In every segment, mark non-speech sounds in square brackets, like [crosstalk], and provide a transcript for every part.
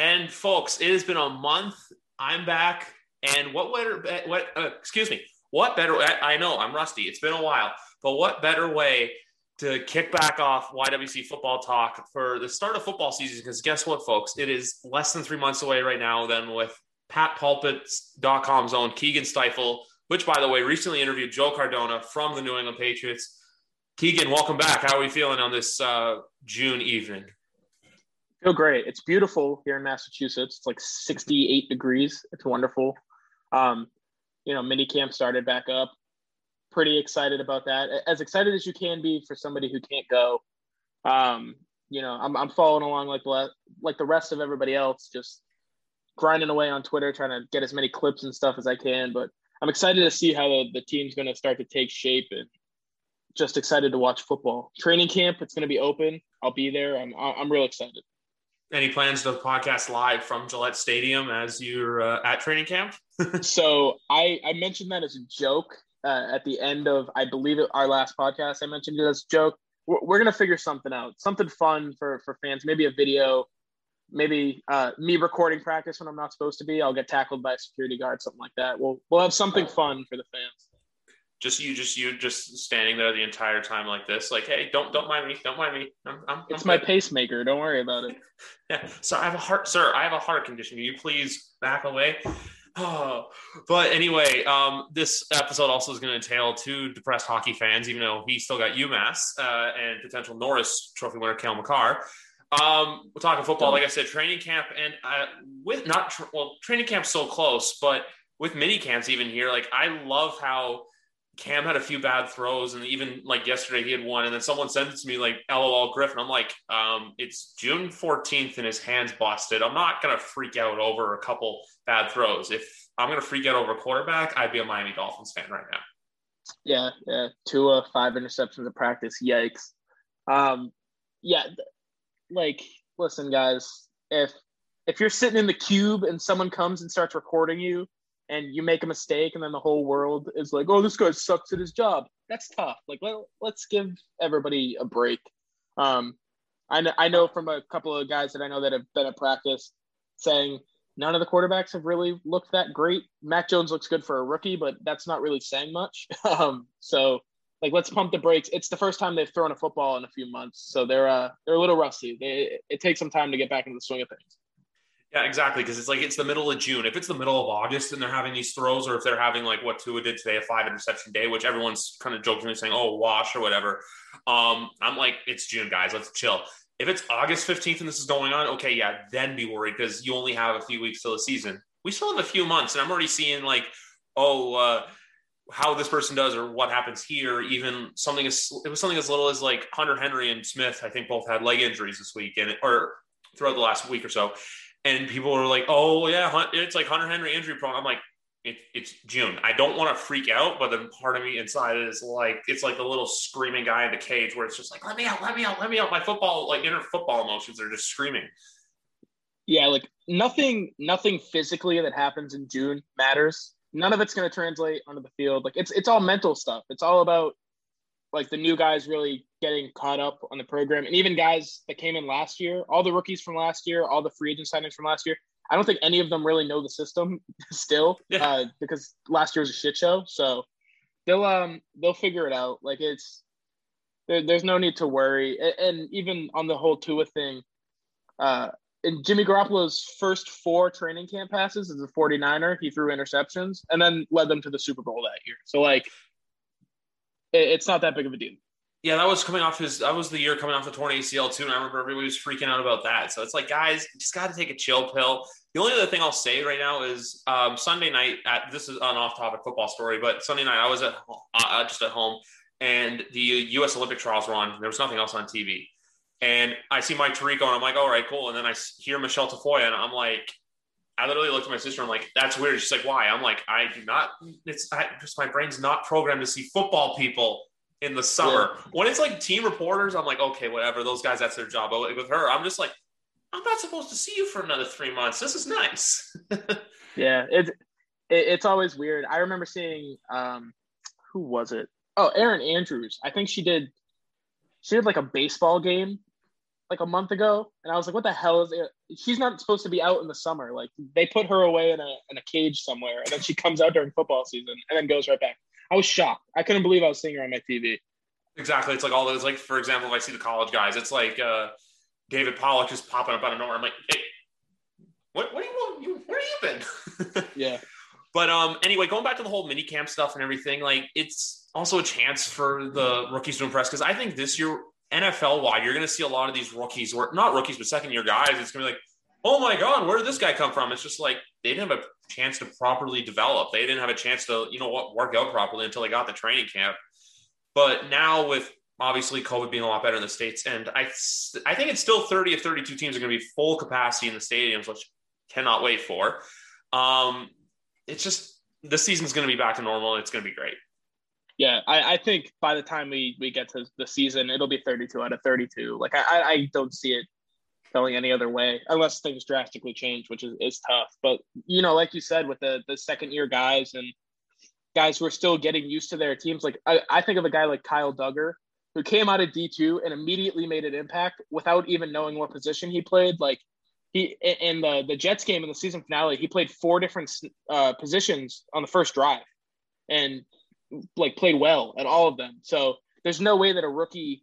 And folks, it has been a month. I'm back, and what better? What? Uh, excuse me. What better? I know I'm rusty. It's been a while, but what better way to kick back off YWC football talk for the start of football season? Because guess what, folks? It is less than three months away right now. Then with PatsPulpit.com's own Keagan Stiefel, which, by the way, recently interviewed Joe Cardona from the New England Patriots. Keagan, welcome back. How are we feeling on this uh, June evening? Feel great. It's beautiful here in Massachusetts. It's like 68 degrees. It's wonderful. Um, you know, mini camp started back up. Pretty excited about that. As excited as you can be for somebody who can't go. Um, you know, I'm, I'm following along like the, like the rest of everybody else, just grinding away on Twitter, trying to get as many clips and stuff as I can. But I'm excited to see how the, the team's going to start to take shape and just excited to watch football. Training camp, it's going to be open. I'll be there. I'm I'm real excited. Any plans to podcast live from Gillette Stadium as you're uh, at training camp? [laughs] so I, I mentioned that as a joke uh, at the end of, I believe, it, our last podcast. I mentioned it as a joke. We're, we're going to figure something out, something fun for, for fans, maybe a video, maybe uh, me recording practice when I'm not supposed to be. I'll get tackled by a security guard, something like that. We'll, we'll have something fun for the fans just you just you just standing there the entire time like this like hey don't don't mind me don't mind me. I'm, I'm, it's I'm my pacemaker don't worry about it. [laughs] Yeah. So i have a heart sir i have a heart condition. Can you please back away? Oh but anyway um, this episode also is going to entail two depressed hockey fans even though he still got umass uh, and potential norris trophy winner Cale Makar. Um, we're talking football like i said training camp and uh, with not tra- well training camp's so close but with mini camps even here like i love how Cam had a few bad throws, and even like yesterday, he had one. And then someone sent it to me like "LOL Griffin." I'm like, um, it's June 14th, and his hands busted. I'm not gonna freak out over a couple bad throws. If I'm gonna freak out over a quarterback, I'd be a Miami Dolphins fan right now. Yeah, yeah. two Tua five interceptions of practice. Yikes. Um, yeah, like listen, guys. If if you're sitting in the cube and someone comes and starts recording you and you make a mistake and then the whole world is like, oh, this guy sucks at his job. That's tough. Like, let, let's give everybody a break. Um, I, know, I know from a couple of guys that I know that have been at practice saying none of the quarterbacks have really looked that great. Mac Jones looks good for a rookie, but that's not really saying much. [laughs] um, so like, let's pump the brakes. It's the first time they've thrown a football in a few months. So they're, uh, they're a little rusty. They, it takes some time to get back into the swing of things. Yeah, exactly. Because it's like it's the middle of June. If it's the middle of August and they're having these throws, or if they're having like what Tua did today, a five interception day, which everyone's kind of jokingly saying, "Oh, wash" or whatever. Um, I'm like, it's June, guys. Let's chill. If it's August 15th and this is going on, okay, yeah, then be worried because you only have a few weeks till the season. We still have a few months, and I'm already seeing like, oh, uh, how this person does or what happens here. Even something as it was something as little as like Hunter Henry and Smith. I think both had leg injuries this week, and or throughout the last week or so and people are like, "Oh yeah, it's like Hunter Henry injury prone." I'm like, it, "It's June. I don't want to freak out, but then part of me inside is like, it's like the little screaming guy in the cage where it's just like, "Let me out, let me out, let me out." My football, like inner football emotions, are just screaming. Yeah, like nothing, nothing physically that happens in June matters. None of it's going to translate onto the field. Like it's it's all mental stuff. It's all about like the new guys really getting caught up on the program, and even guys that came in last year, all the rookies from last year, all the free agent signings from last year. I don't think any of them really know the system [laughs] still, yeah. uh, because last year was a shit show. So they'll um they'll figure it out. Like it's there, there's no need to worry. And, and even on the whole Tua thing, uh, in Jimmy Garoppolo's first four training camp passes as a 49er, he threw interceptions and then led them to the Super Bowl that year. So like it's not that big of a deal. Yeah, that was coming off his. That was the year coming off the torn ACL too, and I remember everybody was freaking out about that. So it's like, guys, just got to take a chill pill. The only other thing I'll say right now is um, Sunday night. At this is an off-topic football story, but Sunday night I was at uh, uh, just at home, and the U.S. Olympic trials were on. There was nothing else on TV, And I see Mike Tirico, and I'm like, all right, cool. And then I hear Michelle Tafoya, and I'm like, I literally looked at my sister. And I'm like, that's weird. She's like, why? I'm like, I do not. It's I, just my brain's not programmed to see football people in the summer. Yeah. When it's like team reporters, I'm like, okay, whatever. Those guys, that's their job. But with her, I'm just like, I'm not supposed to see you for another three months. This is nice. [laughs] yeah, it's it, it's always weird. I remember seeing um, who was it? Oh, Erin Andrews. I think she did. She did like a baseball game like a month ago, and I was like, "What the hell is it?" She's not supposed to be out in the summer. Like they put her away in a in a cage somewhere, and then she comes out during football season and then goes right back. I was shocked. I couldn't believe I was seeing her on my TV. Exactly. It's like all those. Like for example, if I see the college guys, it's like uh, David Pollack just popping up out of nowhere. I'm like, "Hey, what? What want? You, where have you been?" [laughs] yeah. But um, anyway, going back to the whole mini camp stuff and everything, like it's also a chance for the rookies to impress because I think this year NFL wide, you're going to see a lot of these rookies, or not rookies, but second year guys. It's going to be like, oh my God, where did this guy come from? It's just like they didn't have a chance to properly develop. They didn't have a chance to, you know what, work out properly until they got the training camp. But now with obviously COVID being a lot better in the States, and I, I think it's still 30 of 32 teams are going to be full capacity in the stadiums, which cannot wait for. Um, it's just the season's going to be back to normal. It's going to be great. Yeah, I, I, think by the time we, we get to the season, it'll be 32 out of 32. Like I, I don't see it going any other way unless things drastically change, which is, is tough. But you know, like you said, with the the second year guys and guys who are still getting used to their teams, like I, I think of a guy like Kyle Dugger who came out of D2 and immediately made an impact without even knowing what position he played. Like he in the the Jets game in the season finale, he played four different uh, positions on the first drive, and like played well at all of them. So there's no way that a rookie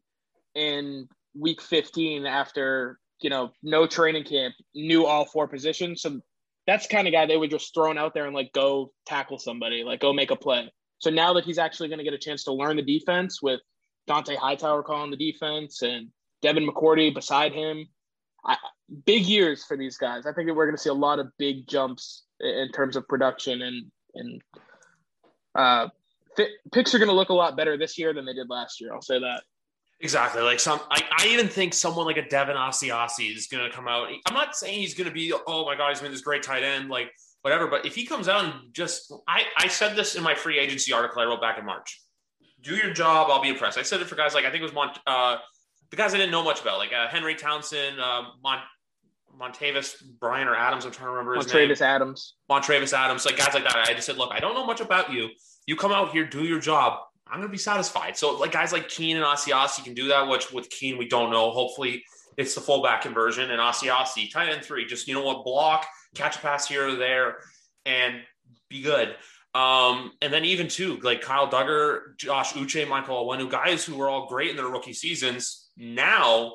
in week 15 after you know no training camp knew all four positions. So that's kind of guy they would just thrown out there and like go tackle somebody, like go make a play. So now that he's actually going to get a chance to learn the defense with Dont'a Hightower calling the defense and Devin McCourty beside him, I, big years for these guys. I think that we're going to see a lot of big jumps in terms of production and and uh, picks are going to look a lot better this year than they did last year. I'll say that. Exactly. Like some, I, I even think someone like a Devin Asiasi is going to come out. I'm not saying he's going to be, oh my God, he's been this great tight end, like whatever. But if he comes out and just, I, I said this in my free agency article I wrote back in March. Do your job. I'll be impressed. I said it for guys like, I think it was Mont, uh, the guys I didn't know much about, like uh, Henry Townsend, uh, Mont, Montavis Brian or Adams. I'm trying to remember his Montravius name. Adams. Montravius Adams, like guys like that. I just said, look, I don't know much about you you come out here, do your job. I'm going to be satisfied. So like guys like Keene and Asiasi can do that, which with Keene, we don't know. Hopefully it's the fullback conversion and Asiasi, tight end three, just, you know what, block, catch a pass here or there and be good. Um, and then even too, like Kyle Dugger, Josh Uche, Michael Onwenu, guys who were all great in their rookie seasons now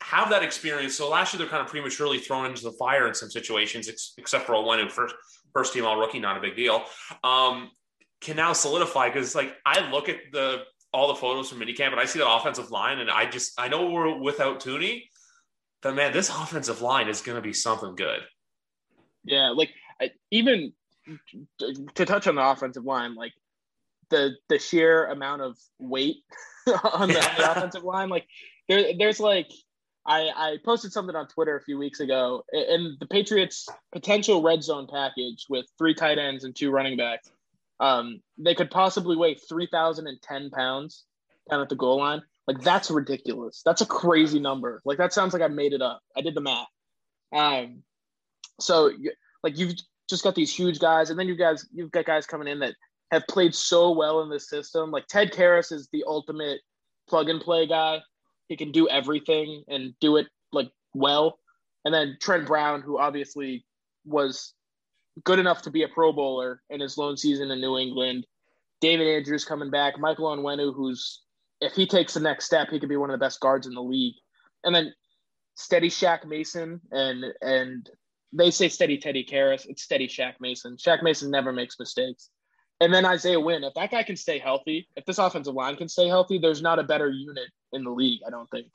have that experience. So last year they're kind of prematurely thrown into the fire in some situations, ex- except for Onwenu, first first team all rookie, not a big deal. Um, can now solidify because like I look at the all the photos from minicamp and I see that offensive line and I just I know we're without Thuney, but man, this offensive line is going to be something good. Yeah, like even to touch on the offensive line, like the the sheer amount of weight [laughs] on the, the offensive line, like there there's like I, I posted something on Twitter a few weeks ago, and the Patriots' potential red zone package with three tight ends and two running backs um, they could possibly weigh 3,010 pounds down at the goal line. Like, that's ridiculous. That's a crazy number. Like, that sounds like I made it up. I did the math. Um, so, like, you've just got these huge guys, and then you guys, you've got guys coming in that have played so well in this system. Like, Ted Karras is the ultimate plug and play guy. He can do everything and do it, like, well. And then Trent Brown, who obviously was good enough to be a Pro Bowler in his lone season in New England. David Andrews coming back. Michael Onwenu, who's if he takes the next step, he could be one of the best guards in the league. And then steady Shaq Mason and and they say steady Teddy Karras. It's steady Shaq Mason. Shaq Mason never makes mistakes. And then Isaiah Wynn, if that guy can stay healthy, if this offensive line can stay healthy, there's not a better unit in the league, I don't think.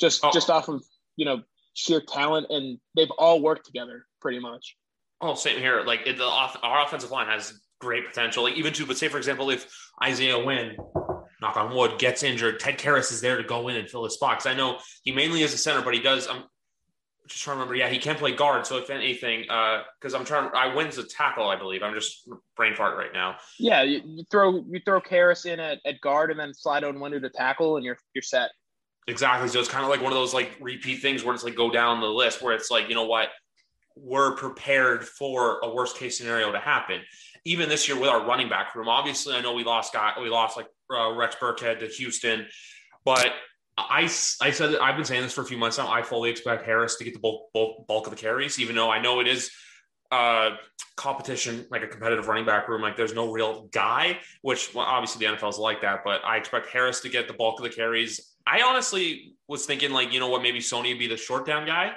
Just oh. just off of, you know, sheer talent and they've all worked together pretty much. Oh, same here. Like it, the our offensive line has great potential. Like even to, but say for example, if Isaiah Wynn, knock on wood, gets injured, Ted Karras is there to go in and fill his spot. Because I know he mainly is a center, but he does. I'm just trying to remember. Yeah, he can play guard. So if anything, because uh, I'm trying, I Wynn's a tackle, I believe. I'm just brain fart right now. Yeah, you, you throw you throw Karras in at, at guard and then slide Onwenu to tackle, and you're you're set. Exactly. So it's kind of like one of those like repeat things where it's like go down the list where it's like, you know what, we're prepared for a worst case scenario to happen. Even this year with our running back room, obviously, I know we lost guy, we lost like uh, Rex Burkhead to Houston, but I, I said I've been saying this for a few months now. I fully expect Harris to get the bulk, bulk, bulk of the carries, even though I know it is uh, competition, like a competitive running back room. Like there's no real guy, which well, obviously the NFL is like that. But I expect Harris to get the bulk of the carries. I honestly was thinking like you know what, maybe Sony would be the short down guy.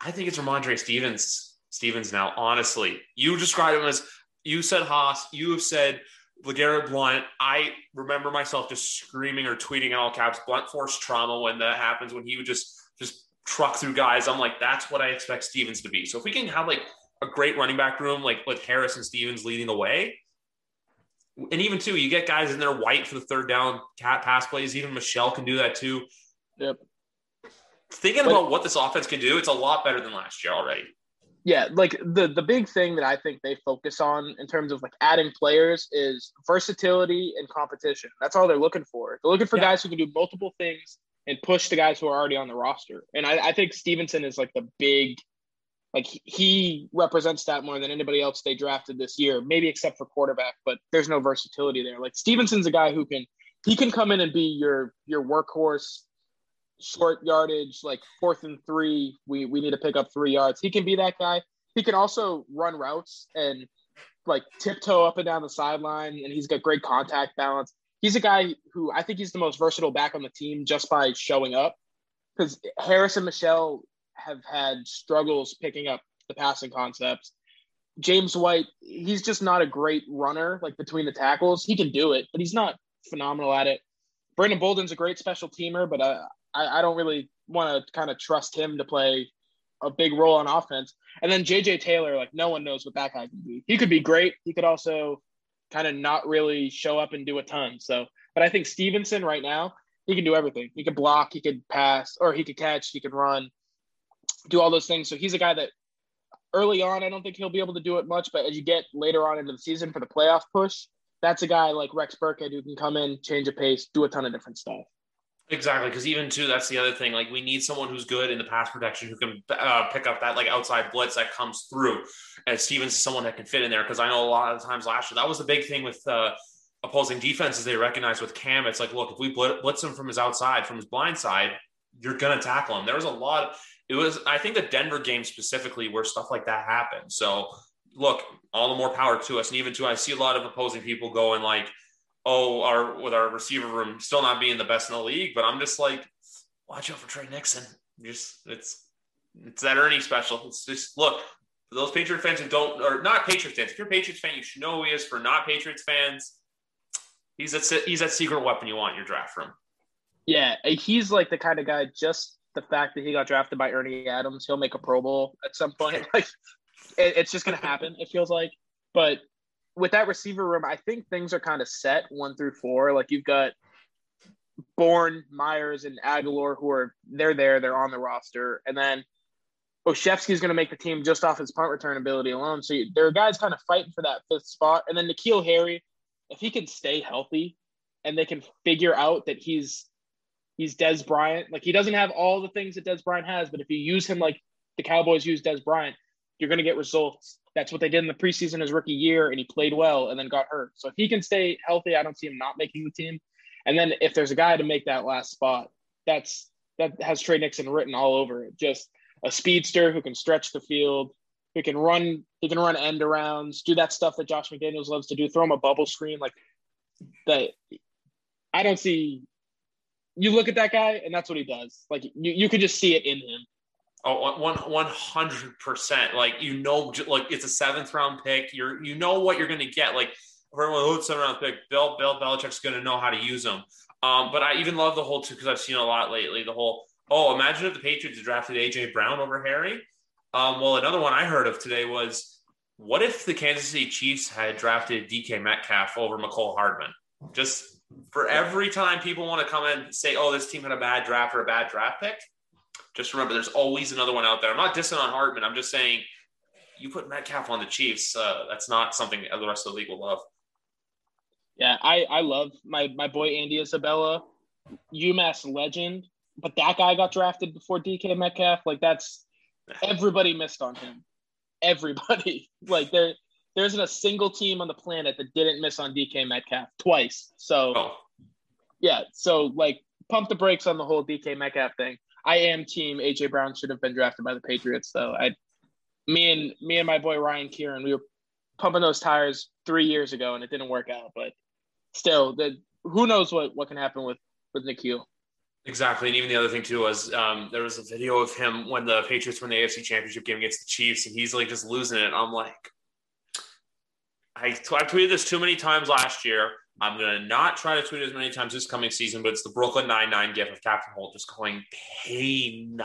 I think it's Rhamondre Stevens. Stevens now, honestly, you described him as you said Haas. You have said LeGarrette Blunt, I remember myself just screaming or tweeting in all caps, Blunt force trauma when that happens, when he would just just truck through guys. I'm like, that's what I expect Stevens to be. So if we can have like a great running back room, like with Harris and Stevens leading the way, and even too, you get guys in there white for the third down cat pass plays. Even Michel can do that too. Yep. Thinking but, about what this offense can do, it's a lot better than last year already yeah, like the the big thing that I think they focus on in terms of like adding players is versatility and competition. That's all they're looking for. They're looking for yeah. guys who can do multiple things and push the guys who are already on the roster. And I, I think Stevenson is like the big, like he represents that more than anybody else they drafted this year, maybe except for quarterback. But there's no versatility there. Like Stevenson's a guy who can he can come in and be your your workhorse short yardage, like fourth and three, we we need to pick up three yards. He can be that guy. He can also run routes and like tiptoe up and down the sideline, and he's got great contact balance. He's a guy who I think he's the most versatile back on the team just by showing up. Because Harris and Michel have had struggles picking up the passing concepts. James White, he's just not a great runner, like between the tackles. He can do it, but he's not phenomenal at it. Brandon Bolden's a great special teamer, but uh, I, I don't really want to kind of trust him to play a big role on offense. And then JJ Taylor, like no one knows what that guy can be. He could be great. He could also kind of not really show up and do a ton. So, but I think Stevenson right now, he can do everything. He could block, he could pass, or he could catch, he could run, do all those things. So he's a guy that early on, I don't think he'll be able to do it much, but as you get later on into the season for the playoff push, that's a guy like Rex Burkhead who can come in, change a pace, do a ton of different stuff. Exactly, because even too, that's the other thing. Like we need someone who's good in the pass protection who can uh, pick up that like outside blitz that comes through. And Stevens is someone that can fit in there because I know a lot of times last year that was the big thing with uh, opposing defenses. They recognize with Cam, it's like, look, if we blitz him from his outside, from his blind side, you're gonna tackle him. There was a lot. It was, I think, the Denver game specifically where stuff like that happened. So, look, all the more power to us. And even too, I see a lot of opposing people going like oh, our with our receiver room still not being the best in the league, but I'm just like, watch out for Tre Nixon. Just it's it's that Ernie special. It's just look for those Patriot fans who don't or not Patriots fans. If you're a Patriots fan, you should know who he is. For not Patriots fans, he's that he's that secret weapon you want in your draft room. Yeah, he's like the kind of guy. Just the fact that he got drafted by Ernie Adams, he'll make a Pro Bowl at some point. [laughs] Like it, it's just gonna happen. It feels like, but with that receiver room, I think things are kind of set one through four. Like you've got Bourne, Meyers, and Agholor who are they're there, they're on the roster, and then Olszewski's going to make the team just off his punt return ability alone. So you, there are guys kind of fighting for that fifth spot, and then N'Keal Harry, if he can stay healthy, and they can figure out that he's he's Dez Bryant, like he doesn't have all the things that Dez Bryant has, but if you use him like the Cowboys use Dez Bryant, you're going to get results. That's what they did in the preseason his rookie year, and he played well and then got hurt. So if he can stay healthy, I don't see him not making the team. And then if there's a guy to make that last spot, that's that has Tre Nixon written all over it. Just a speedster who can stretch the field, who can run, he can run end arounds, do that stuff that Josh McDaniels loves to do, throw him a bubble screen. Like that I don't see you look at that guy and that's what he does. Like you, you could just see it in him. Oh, one one hundred percent. Like you know, like it's a seventh round pick. You're you know what you're going to get. Like for everyone who's seventh round pick, Bill Bill Belichick's going to know how to use them. Um, but I even love the whole too because I've seen a lot lately. The whole oh, imagine if the Patriots drafted AJ Brown over Harry. Um, well, another one I heard of today was what if the Kansas City Chiefs had drafted DK Metcalf over Mecole Hardman? Just for every time people want to come in and say, oh, this team had a bad draft or a bad draft pick, just remember there's always another one out there. I'm not dissing on Hardman. I'm just saying you put Metcalf on the Chiefs. Uh, that's not something the rest of the league will love. Yeah, I, I love my, my boy Andy Isabella, UMass legend, but that guy got drafted before DK Metcalf. Like that's everybody missed on him. Everybody. [laughs] Like there there isn't a single team on the planet that didn't miss on DK Metcalf twice. So oh. yeah, so like pump the brakes on the whole DK Metcalf thing. I am team AJ Brown should have been drafted by the Patriots though. I me and me and my boy Ryan Kieran, we were pumping those tires three years ago and it didn't work out. But still, the who knows what what can happen with with N'Keal. Exactly, and even the other thing too was um, there was a video of him when the Patriots won the AFC Championship game against the Chiefs, and he's like just losing it. I'm like, I, I tweeted this too many times last year. I'm gonna not try to tweet as many times this coming season, but it's the Brooklyn Nine Nine gif of Captain Holt just going pain.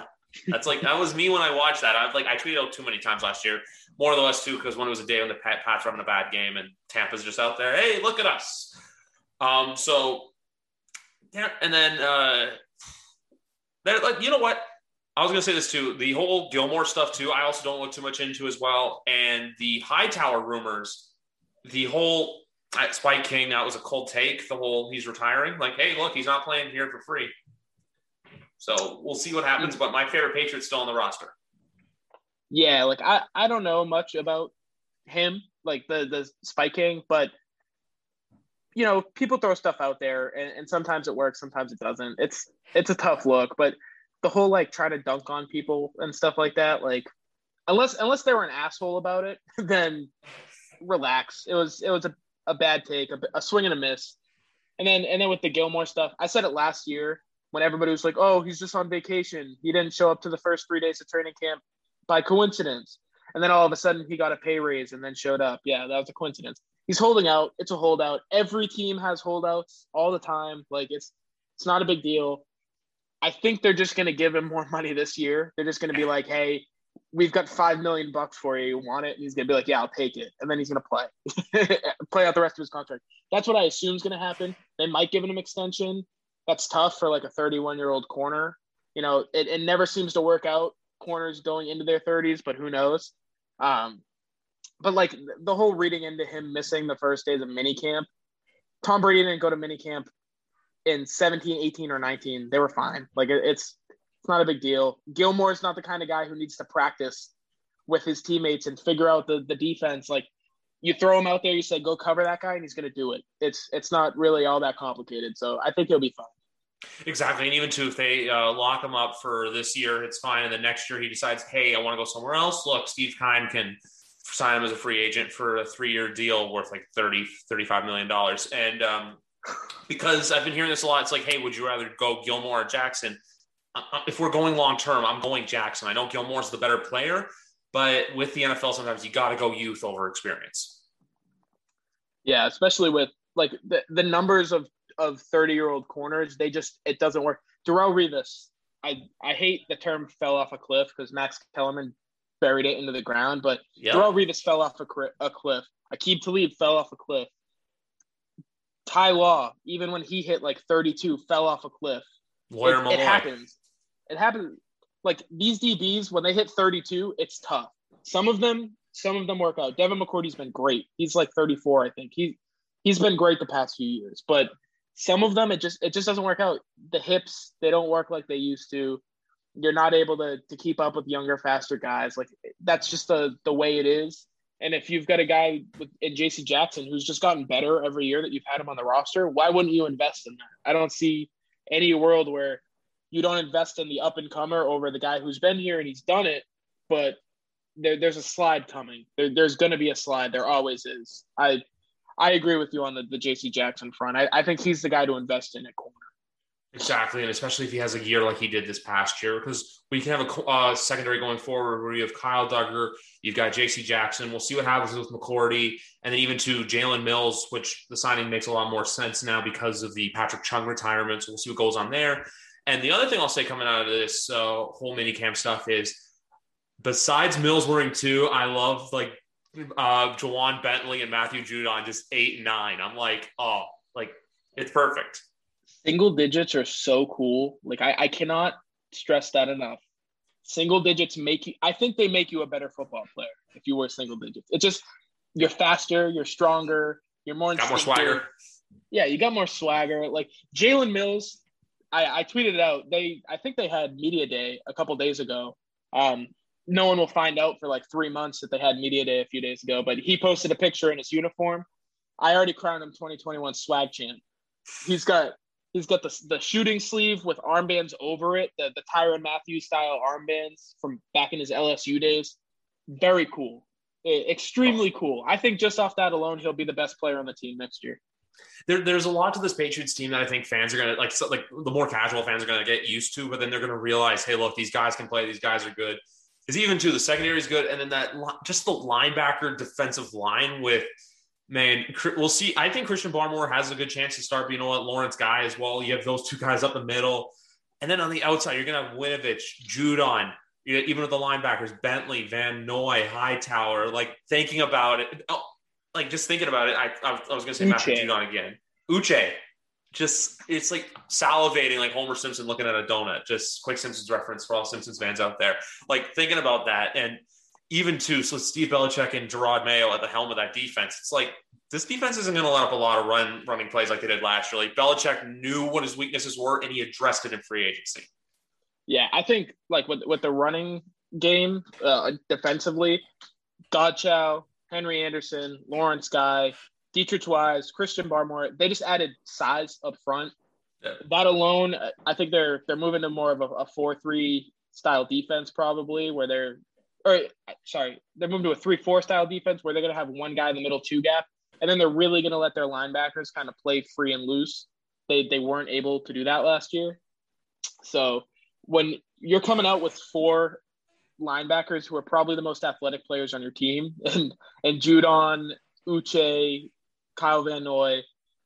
That's like that was me when I watched that. I like I tweeted out too many times last year, more or less too, because it was a day when the Pats were having a bad game and Tampa's just out there. Hey, look at us. Um, so yeah, and then uh, like you know what I was gonna say this too. The whole Gilmore stuff too. I also don't look too much into as well, and the Hightower rumors the whole Spike King, that was a cold take. The whole he's retiring. Like, hey, look, he's not playing here for free. So we'll see what happens. But my favorite Patriot's still on the roster. Yeah, like I, I don't know much about him, like the the Spike King, but you know, people throw stuff out there and, and sometimes it works, sometimes it doesn't. It's it's a tough look, but the whole like try to dunk on people and stuff like that, like unless unless they were an asshole about it, [laughs] then relax. It was it was a, a bad take, a, a swing and a miss. And then and then with the Gilmore stuff, I said it last year when everybody was like, "Oh, he's just on vacation. He didn't show up to the first three days of training camp by coincidence." And then all of a sudden, he got a pay raise and then showed up. Yeah, that was a coincidence. He's holding out. It's a holdout. Every team has holdouts all the time. Like it's it's not a big deal. I think they're just going to give him more [laughs] money this year. They're just going to be like, "Hey, we've got five million bucks for you. You want it? And he's gonna be like, yeah, I'll take it. And then he's gonna play, [laughs] play out the rest of his contract. That's what I assume is gonna happen. They might give him an extension. That's tough for like a 31 year old corner. You know, it, it never seems to work out. Corners going into their 30s, but who knows? Um, but like the whole reading into him missing the first days of minicamp, Tom Brady didn't go to minicamp in 17, 18, or 19. They were fine. Like it, it's it's not a big deal. Gilmore's not the kind of guy who needs to practice with his teammates and figure out the, the defense. Like you throw him out there, you say, go cover that guy, and he's going to do it. It's it's not really all that complicated. So I think he'll be fine. Exactly. And even too, if they uh, lock him up for this year, it's fine. And the next year he decides, hey, I want to go somewhere else. Look, Steve Keim can sign him as a free agent for a three year deal worth like 30, 35 million dollars. And um, because I've been hearing this a lot, it's like, hey, would you rather go Gilmore or Jackson? If we're going long term, I'm going Jackson. I know Gilmore's the better player, but with the NFL, sometimes you got to go youth over experience. Yeah, especially with like the, the numbers of of 30 year old corners, they just it doesn't work. Darrelle Revis, I I hate the term fell off a cliff because Max Kellerman buried it into the ground, but yep. Darrelle Revis fell off a, a cliff. Aqib Talib fell off a cliff. Ty Law, even when he hit like 32, fell off a cliff. Lawyer it, it happens it happened like these DBs when they hit 32, it's tough. Some of them, some of them work out. Devin McCourty's been great. He's like 34, I think. He he's been great the past few years, but some of them it just it just doesn't work out. The hips they don't work like they used to. You're not able to to keep up with younger, faster guys. Like that's just the the way it is. And if you've got a guy with in JC Jackson who's just gotten better every year that you've had him on the roster, why wouldn't you invest in that? I don't see any world where you don't invest in the up and comer over the guy who's been here and he's done it, but there, there's a slide coming. There, there's going to be a slide. There always is. I I agree with you on the, the JC Jackson front. I, I think he's the guy to invest in at corner. Exactly, and especially if he has a year like he did this past year, because we can have a uh, secondary going forward where you have Kyle Dugger, you've got J.C. Jackson. We'll see what happens with McCourty, and then even to Jalen Mills, which the signing makes a lot more sense now because of the Patrick Chung retirement. So we'll see what goes on there. And the other thing I'll say coming out of this uh, whole mini camp stuff is, besides Mills wearing two, I love like uh, Ja'Whaun Bentley and Matthew Judon just eight and nine. I'm like, oh, like It's perfect. Single digits are so cool. Like I, I cannot stress that enough. Single digits make you. I think they make you a better football player if you wear single digits. It's just you're faster, you're stronger, you're more. Got more swagger. Yeah, you got more swagger. Like Jalen Mills, I, I tweeted it out. They, I think they had media day a couple days ago. Um, no one will find out for like three months that they had media day a few days ago. But he posted a picture in his uniform. I already crowned him 2021 swag champ. He's got He's got the, the shooting sleeve with armbands over it, the, the Tyrann Mathieu style armbands from back in his LSU days. Very cool. Extremely cool. I think just off that alone, he'll be the best player on the team next year. There, there's a lot to this Patriots team that I think fans are gonna like. So, like the more casual fans are gonna get used to, but then they're gonna realize, hey, look, these guys can play. These guys are good. Because even too, the secondary is good, and then that just the linebacker defensive line with man, we'll see. I think Christian Barmore has a good chance to start. Know what, Lawrence Guy as well. You have those two guys up the middle, and then on the outside, you're gonna have Winovich, Judon. Even with the linebackers, Bentley, Van Noy, Hightower. Like thinking about it, oh, like just thinking about it. I, I, I was gonna say Matthew Judon again. Uche, just it's like salivating like Homer Simpson looking at a donut. Just quick Simpsons reference for all Simpsons fans out there. Like thinking about that and even too, so Steve Belichick and Jerod Mayo at the helm of that defense, it's like this defense isn't going to let up a lot of run running plays like they did last year. Like Belichick knew what his weaknesses were and he addressed it in free agency. Yeah, I think like with with the running game uh, defensively, Godchaux, Henry Anderson, Lawrence Guy, Deatrich Wise, Christian Barmore, they just added size up front. Yeah. That alone, I think they're they're moving to more of a, a four three style defense probably, where they're or sorry, they're moving to a three-four style defense where they're going to have one guy in the middle, two gap, and then they're really going to let their linebackers kind of play free and loose. They they weren't able to do that last year. So when you're coming out with four linebackers who are probably the most athletic players on your team, [laughs] and and Judon, Uche, Kyle Van Noy,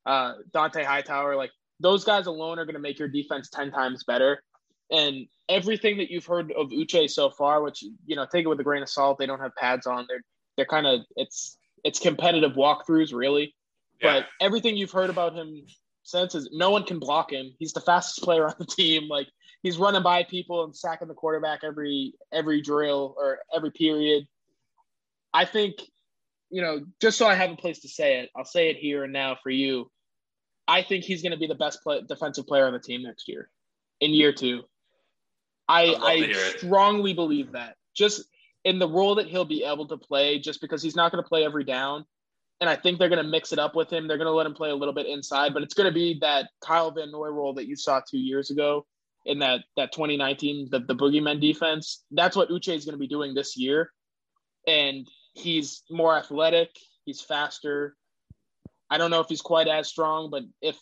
uh, Dont'a Hightower, like those guys alone are going to make your defense ten times better. And everything that you've heard of Uche so far, which you know, take it with a grain of salt. They don't have pads on. They're they're kind of it's it's competitive walkthroughs, really. Yeah. But everything you've heard about him since is no one can block him. He's the fastest player [laughs] on the team. Like he's running by people and sacking the quarterback every every drill or every period. I think, you know, just so I have a place to say it, I'll say it here and now for you. I think he's going to be the best play, defensive player on the team next year, in year two. I, I strongly believe that. Just in the role that he'll be able to play, just because he's not going to play every down. And I think they're going to mix it up with him. They're going to let him play a little bit inside, but it's going to be that Kyle Van Noy role that you saw two years ago in that that 2019 the, the boogeyman defense. That's what Uche is going to be doing this year. And he's more athletic, he's faster. I don't know if he's quite as strong, but if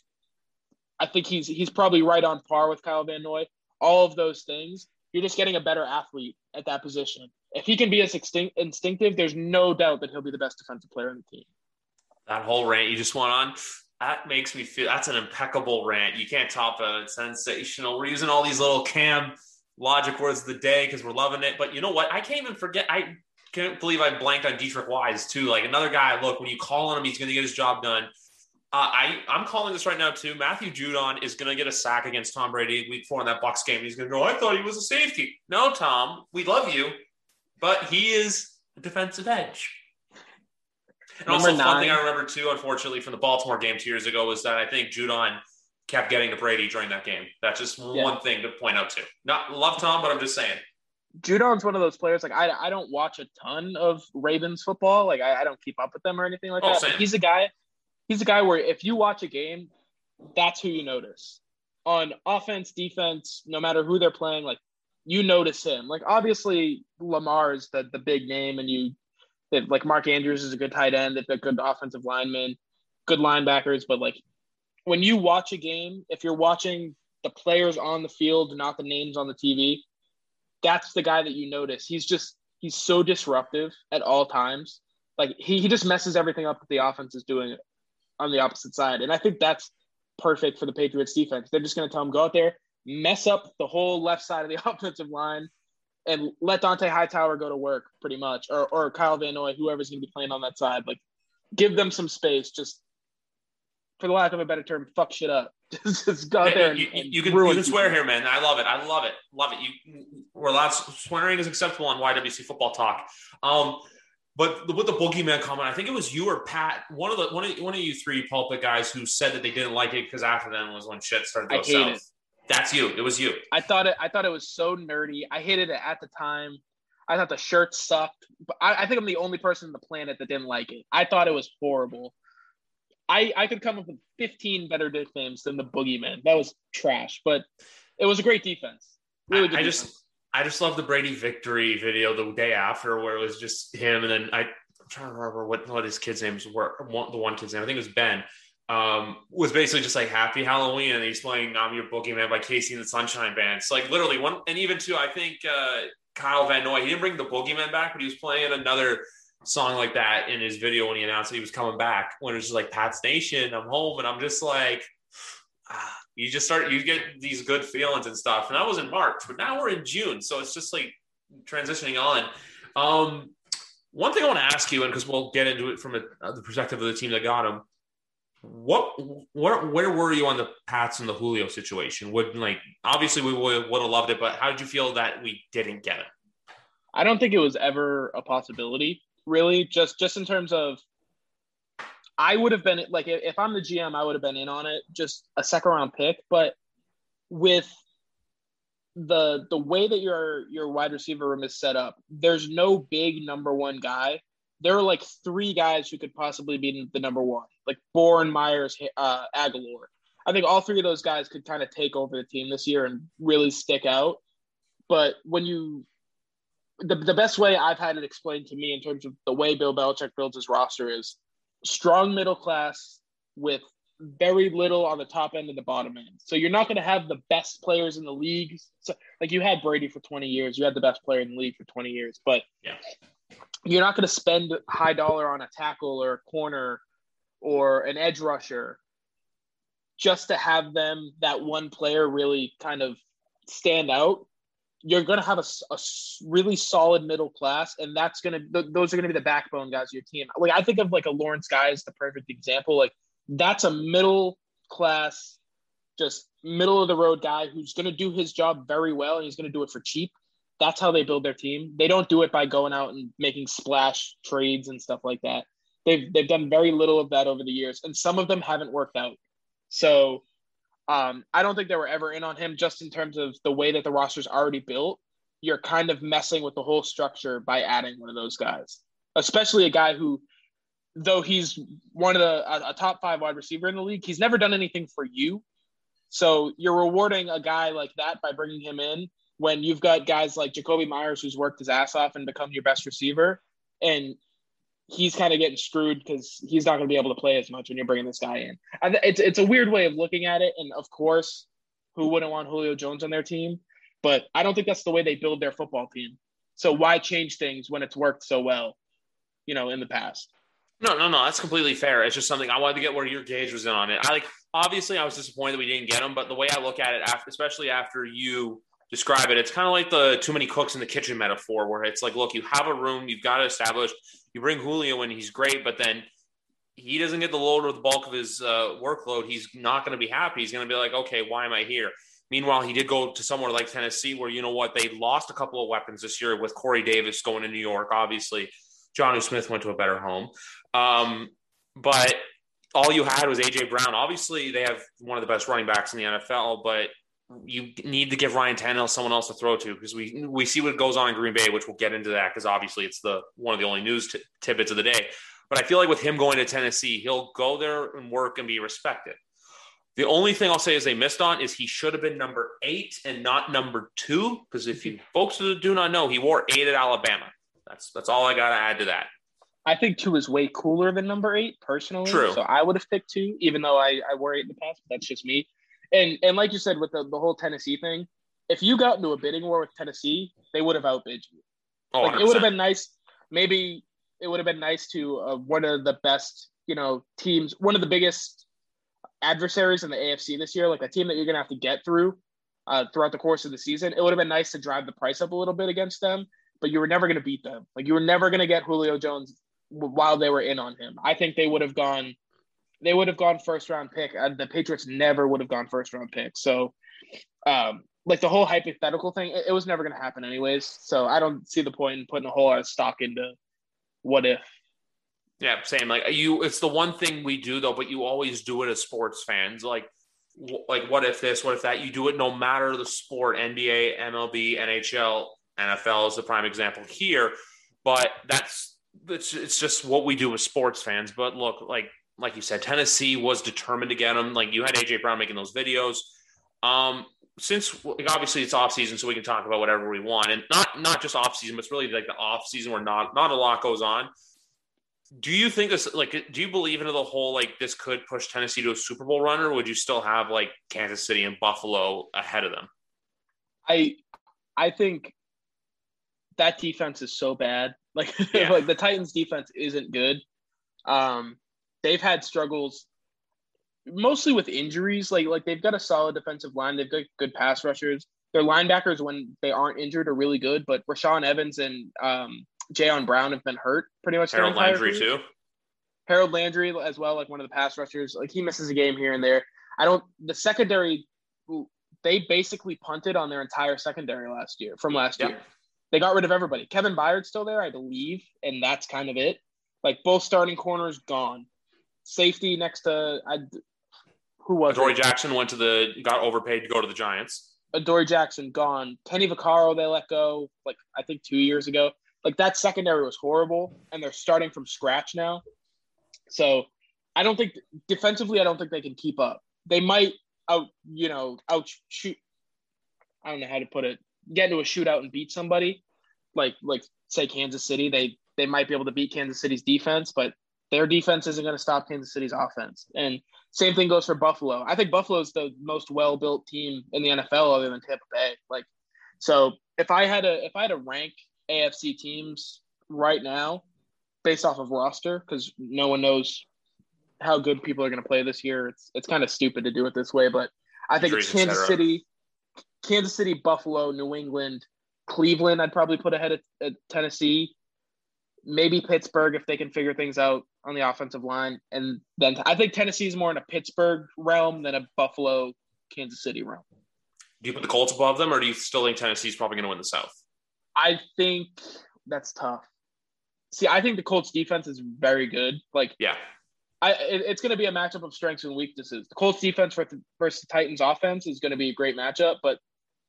I think he's he's probably right on par with Kyle Van Noy all of those things, you're just getting a better athlete at that position. If he can be as instinctive, there's no doubt that he'll be the best defensive player in the team. That whole rant you just went on, that makes me feel that's an impeccable rant. You can't top a sensational. We're using all these little cam logic words of the day because we're loving it. But you know what? I can't even forget. I can't believe I blanked on Deatrich Wise too. Like another guy. Look, when you call on him, he's going to get his job done. Uh, I I'm calling this right now too. Matthew Judon is going to get a sack against Tom Brady week four in that Bucs game. He's going to go. I thought he was a safety. No, Tom, we love you, but he is a defensive edge. And Number also, nine. one thing I remember too, unfortunately, from the Baltimore game two years ago was that I think Judon kept getting to Brady during that game. That's just yeah. one thing to point out too. Not love Tom, but I'm just saying. Judon's one of those players. Like I, I don't watch a ton of Ravens football. Like I, I don't keep up with them or anything like oh, that. He's a guy he's a guy where if you watch a game, that's who you notice. On offense, defense, no matter who they're playing, like you notice him. Like obviously Lamar is the the big name, and you like Mark Andrews is a good tight end. They've got good offensive linemen, good linebackers. But like when you watch a game, if you're watching the players on the field, not the names on the TV, that's the guy that you notice. He's just he's so disruptive at all times. Like he, he just messes everything up that the offense is doing on the opposite side. And I think that's perfect for the Patriots defense. They're just going to tell them go out there, mess up the whole left side of the [laughs] offensive line, and let Dont'a Hightower go to work pretty much, or or Kyle Van Noy, whoever's going to be playing on that side. Like, give them some space. Just for the lack of a better term, fuck shit up. [laughs] just go out there and, you, and you, can, you can swear here, man. I love it. I love it. Love it. You we're allowed swearing is acceptable on YWC football talk. Um, but with the boogeyman comment, I think it was you or Pat, one of the one of one of you three pulpit guys who said that they didn't like it because after then was when shit started to go south. It. That's you. It was you. I thought it. I thought it was so nerdy. I hated it at the time. I thought the shirt sucked. But I, I think I'm the only person on the planet that didn't like it. I thought it was horrible. I I could come up with 15 better nicknames than the boogeyman. That was trash, but it was a great defense. Really good. I, I just I just love the Brady victory video the day after where it was just him and then I, I'm trying to remember what what his kids' names were. One, the one kid's name I think it was Ben um, was basically just like Happy Halloween, and he's playing "I'm Your Boogeyman" by KC and the Sunshine Band. So like literally one, and even two, I think uh, Kyle Van Noy, he didn't bring the Boogeyman back, but he was playing another song like that in his video when he announced that he was coming back. When it was just like Pat's Nation, I'm home, and I'm just like, [sighs] ah, you just start, you get these good feelings and stuff. And that was in March, but now we're in June, so it's just like transitioning on. Um, one thing I want to ask you, and because we'll get into it from a, uh, the perspective of the team that got him what where where were you on the Pats and the Julio situation? Would like obviously we would, would have loved it, but how did you feel that we didn't get it? I don't think it was ever a possibility, really. Just just in terms of, I would have been like if I'm the GM, I would have been in on it, just a second round pick. But with the the way that your your wide receiver room is set up, there's no big number one guy there are like three guys who could possibly be the number one, like Bourne, Meyers, uh, Agholor. I think all three of those guys could kind of take over the team this year and really stick out. But when you, the, the best way I've had it explained to me in terms of the way Bill Belichick builds his roster is strong middle class with very little on the top end and the bottom end. So you're not going to have the best players in the league. So, like you had Brady for 20 years, you had the best player in the league for 20 years, but yeah you're not going to spend high dollar on a tackle or a corner or an edge rusher just to have them that one player really kind of stand out. You're going to have a, a, really solid middle class and that's going to th- those are going to be the backbone guys of your team. Like i think of like a lawrence guy as the perfect example. Like that's a middle class just middle of the road guy who's going to do his job very well and he's going to do it for cheap that's how they build their team. They don't do it by going out and making splash trades and stuff like that. They've they've done very little of that over the years, and some of them haven't worked out. So um, I don't think they were ever in on him just in terms of the way that the roster's already built. You're kind of messing with the whole structure by adding one of those guys, especially a guy who, though he's one of the a, a top five wide receiver in the league, he's never done anything for you. So you're rewarding a guy like that by bringing him in when you've got guys like Jakobi Meyers who's worked his ass off and become your best receiver, and he's kind of getting screwed because he's not going to be able to play as much when you're bringing this guy in. It's it's a weird way of looking at it, and of course, who wouldn't want Julio Jones on their team? But I don't think that's the way they build their football team. So why change things when it's worked so well, you know, in the past? No, no, no. That's completely fair. It's just something I wanted to get where your gauge was in on it. I like obviously I was disappointed that we didn't get him, but the way I look at it, after, especially after you describe it. It's kind of like the too many cooks in the kitchen metaphor, where it's like, look, you have a room, you've got to establish. You bring Julio in, he's great, but then he doesn't get the load or the bulk of his uh, workload. He's not going to be happy. He's going to be like, okay, why am I here? Meanwhile, he did go to somewhere like Tennessee, where you know what they lost a couple of weapons this year with Corey Davis going to New York. Obviously, Jonnu Smith went to a better home, um, but all you had was AJ Brown. Obviously, they have one of the best running backs in the NFL, but you need to give Ryan Tannehill someone else to throw to because we we see what goes on in Green Bay, which we'll get into that because obviously it's the one of the only news t- tidbits of the day. But I feel like with him going to Tennessee, he'll go there and work and be respected. The only thing I'll say is they missed on is he should have been number eight and not number two because if you [laughs] folks do not know, he wore eight at Alabama. That's that's all I got to add to that. I think two is way cooler than number eight personally. True. So I would have picked two, even though I, I wore eight in the past. But that's just me. And and like you said with the, the whole Tennessee thing, if you got into a bidding war with Tennessee, they would have outbid you. Oh, like, it would have been nice. Maybe it would have been nice to uh, one of the best, you know, teams, one of the biggest adversaries in the AFC this year, like a team that you're gonna have to get through uh, throughout the course of the season. It would have been nice to drive the price up a little bit against them, but you were never gonna beat them. Like you were never gonna get Julio Jones while they were in on him. I think they would have gone they would have gone first round pick. Uh, the Patriots never would have gone first round pick. So, um, like the whole hypothetical thing, it, it was never going to happen anyways. So I don't see the point in putting a whole lot of stock into what if. Yeah, same. Like you, it's the one thing we do though, but you always do it as sports fans. Like, like what if this, what if that? You do it no matter the sport. NBA, MLB, NHL, NFL is the prime example here. But that's it's it's just what we do as sports fans. But look, like like you said, Tennessee was determined to get him. Like you had AJ Brown making those videos. Um, since like, obviously it's off season, so we can talk about whatever we want, and not not just off season, but it's really like the off season where not not a lot goes on. Do you think this like do you believe into the whole like this could push Tennessee to a Super Bowl run, or would you still have like Kansas City and Buffalo ahead of them? I I think that defense is so bad. Like [laughs] yeah. like the Titans defense isn't good. Um they've had struggles mostly with injuries. Like like they've got a solid defensive line. They've got good pass rushers. Their linebackers when they aren't injured are really good, but Rashaan Evans and um Jayon Brown have been hurt pretty much. Harold Landry too. Harold Landry as well, like one of the pass rushers. Like he misses a game here and there. I don't. The secondary, they basically punted on their entire secondary last year from last yep. year. They got rid of everybody. Kevin Byard's still there, I believe, and that's kind of it. Like both starting corners gone. Safety next to I, who was Dory Jackson went to the got overpaid to go to the Giants. Adoree Jackson gone. Kenny Vaccaro they let go like I think two years ago. Like that secondary was horrible, and they're starting from scratch now. So I don't think defensively, I don't think they can keep up. They might out, you know, out shoot. I don't know how to put it get into a shootout and beat somebody, like like say Kansas City, they they might be able to beat Kansas City's defense, but their defense isn't going to stop Kansas City's offense. And same thing goes for Buffalo. I think Buffalo is the most well-built team in the NFL other than Tampa Bay. Like, so if I had a if I had to rank AFC teams right now based off of roster, because no one knows how good people are going to play this year. It's it's kind of stupid to do it this way, but I think it's Kansas City, Kansas City, Buffalo, New England, Cleveland. I'd probably put ahead of, Tennessee, maybe Pittsburgh if they can figure things out on the offensive line, and then I think Tennessee is more in a Pittsburgh realm than a Buffalo, Kansas City realm. Do you put the Colts above them, or do you still think Tennessee's probably going to win the South? I think that's tough. See, I think the Colts defense is very good. Like, yeah, I, it, it's going to be a matchup of strengths and weaknesses. The Colts defense versus, versus the Titans offense is going to be a great matchup, but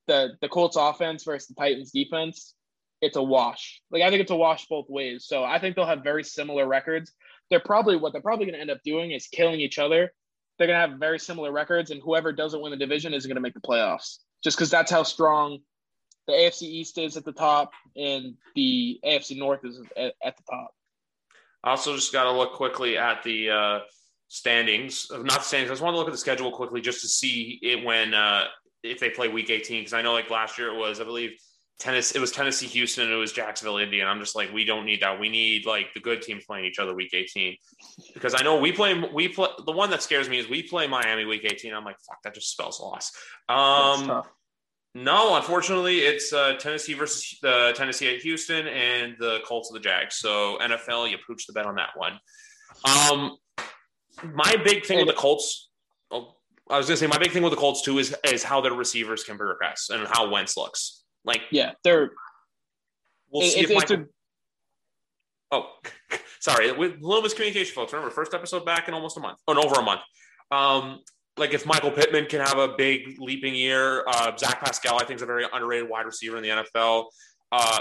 the the Colts offense versus the Titans defense, it's a wash. Like I think it's a wash both ways. So I think they'll have very similar records. They're probably what they're probably going to end up doing is killing each other. They're going to have very similar records, and whoever doesn't win the division isn't going to make the playoffs. Just because that's how strong the AFC East is at the top, and the AFC North is at, at the top. I also just got to look quickly at the uh, standings, not the standings. I just want to look at the schedule quickly just to see it when uh, if they play Week 18 because I know like last year it was I believe tennis it was Tennessee Houston and it was Jacksonville Indy and I'm just like we don't need that we need like the good teams playing each other Week 18 because I know we play we play the one that scares me is we play Miami Week 18 I'm like fuck that just spells loss. Um, no, unfortunately, it's uh, Tennessee versus uh, Tennessee at Houston and the Colts of the Jags. So NFL, you pooch the bet on that one. Um, my big thing with the Colts, oh, I was gonna say my big thing with the Colts too is is how their receivers can progress and how Wentz looks. Like, yeah, they're. We'll it, see if Michael. A... Oh, [laughs] sorry. With a little miscommunication, folks. Remember, first episode back in almost a month, oh, over a month. Um, like if Michael Pittman can have a big leaping year, uh, Zach Pascal I think is a very underrated wide receiver in the NFL. Uh,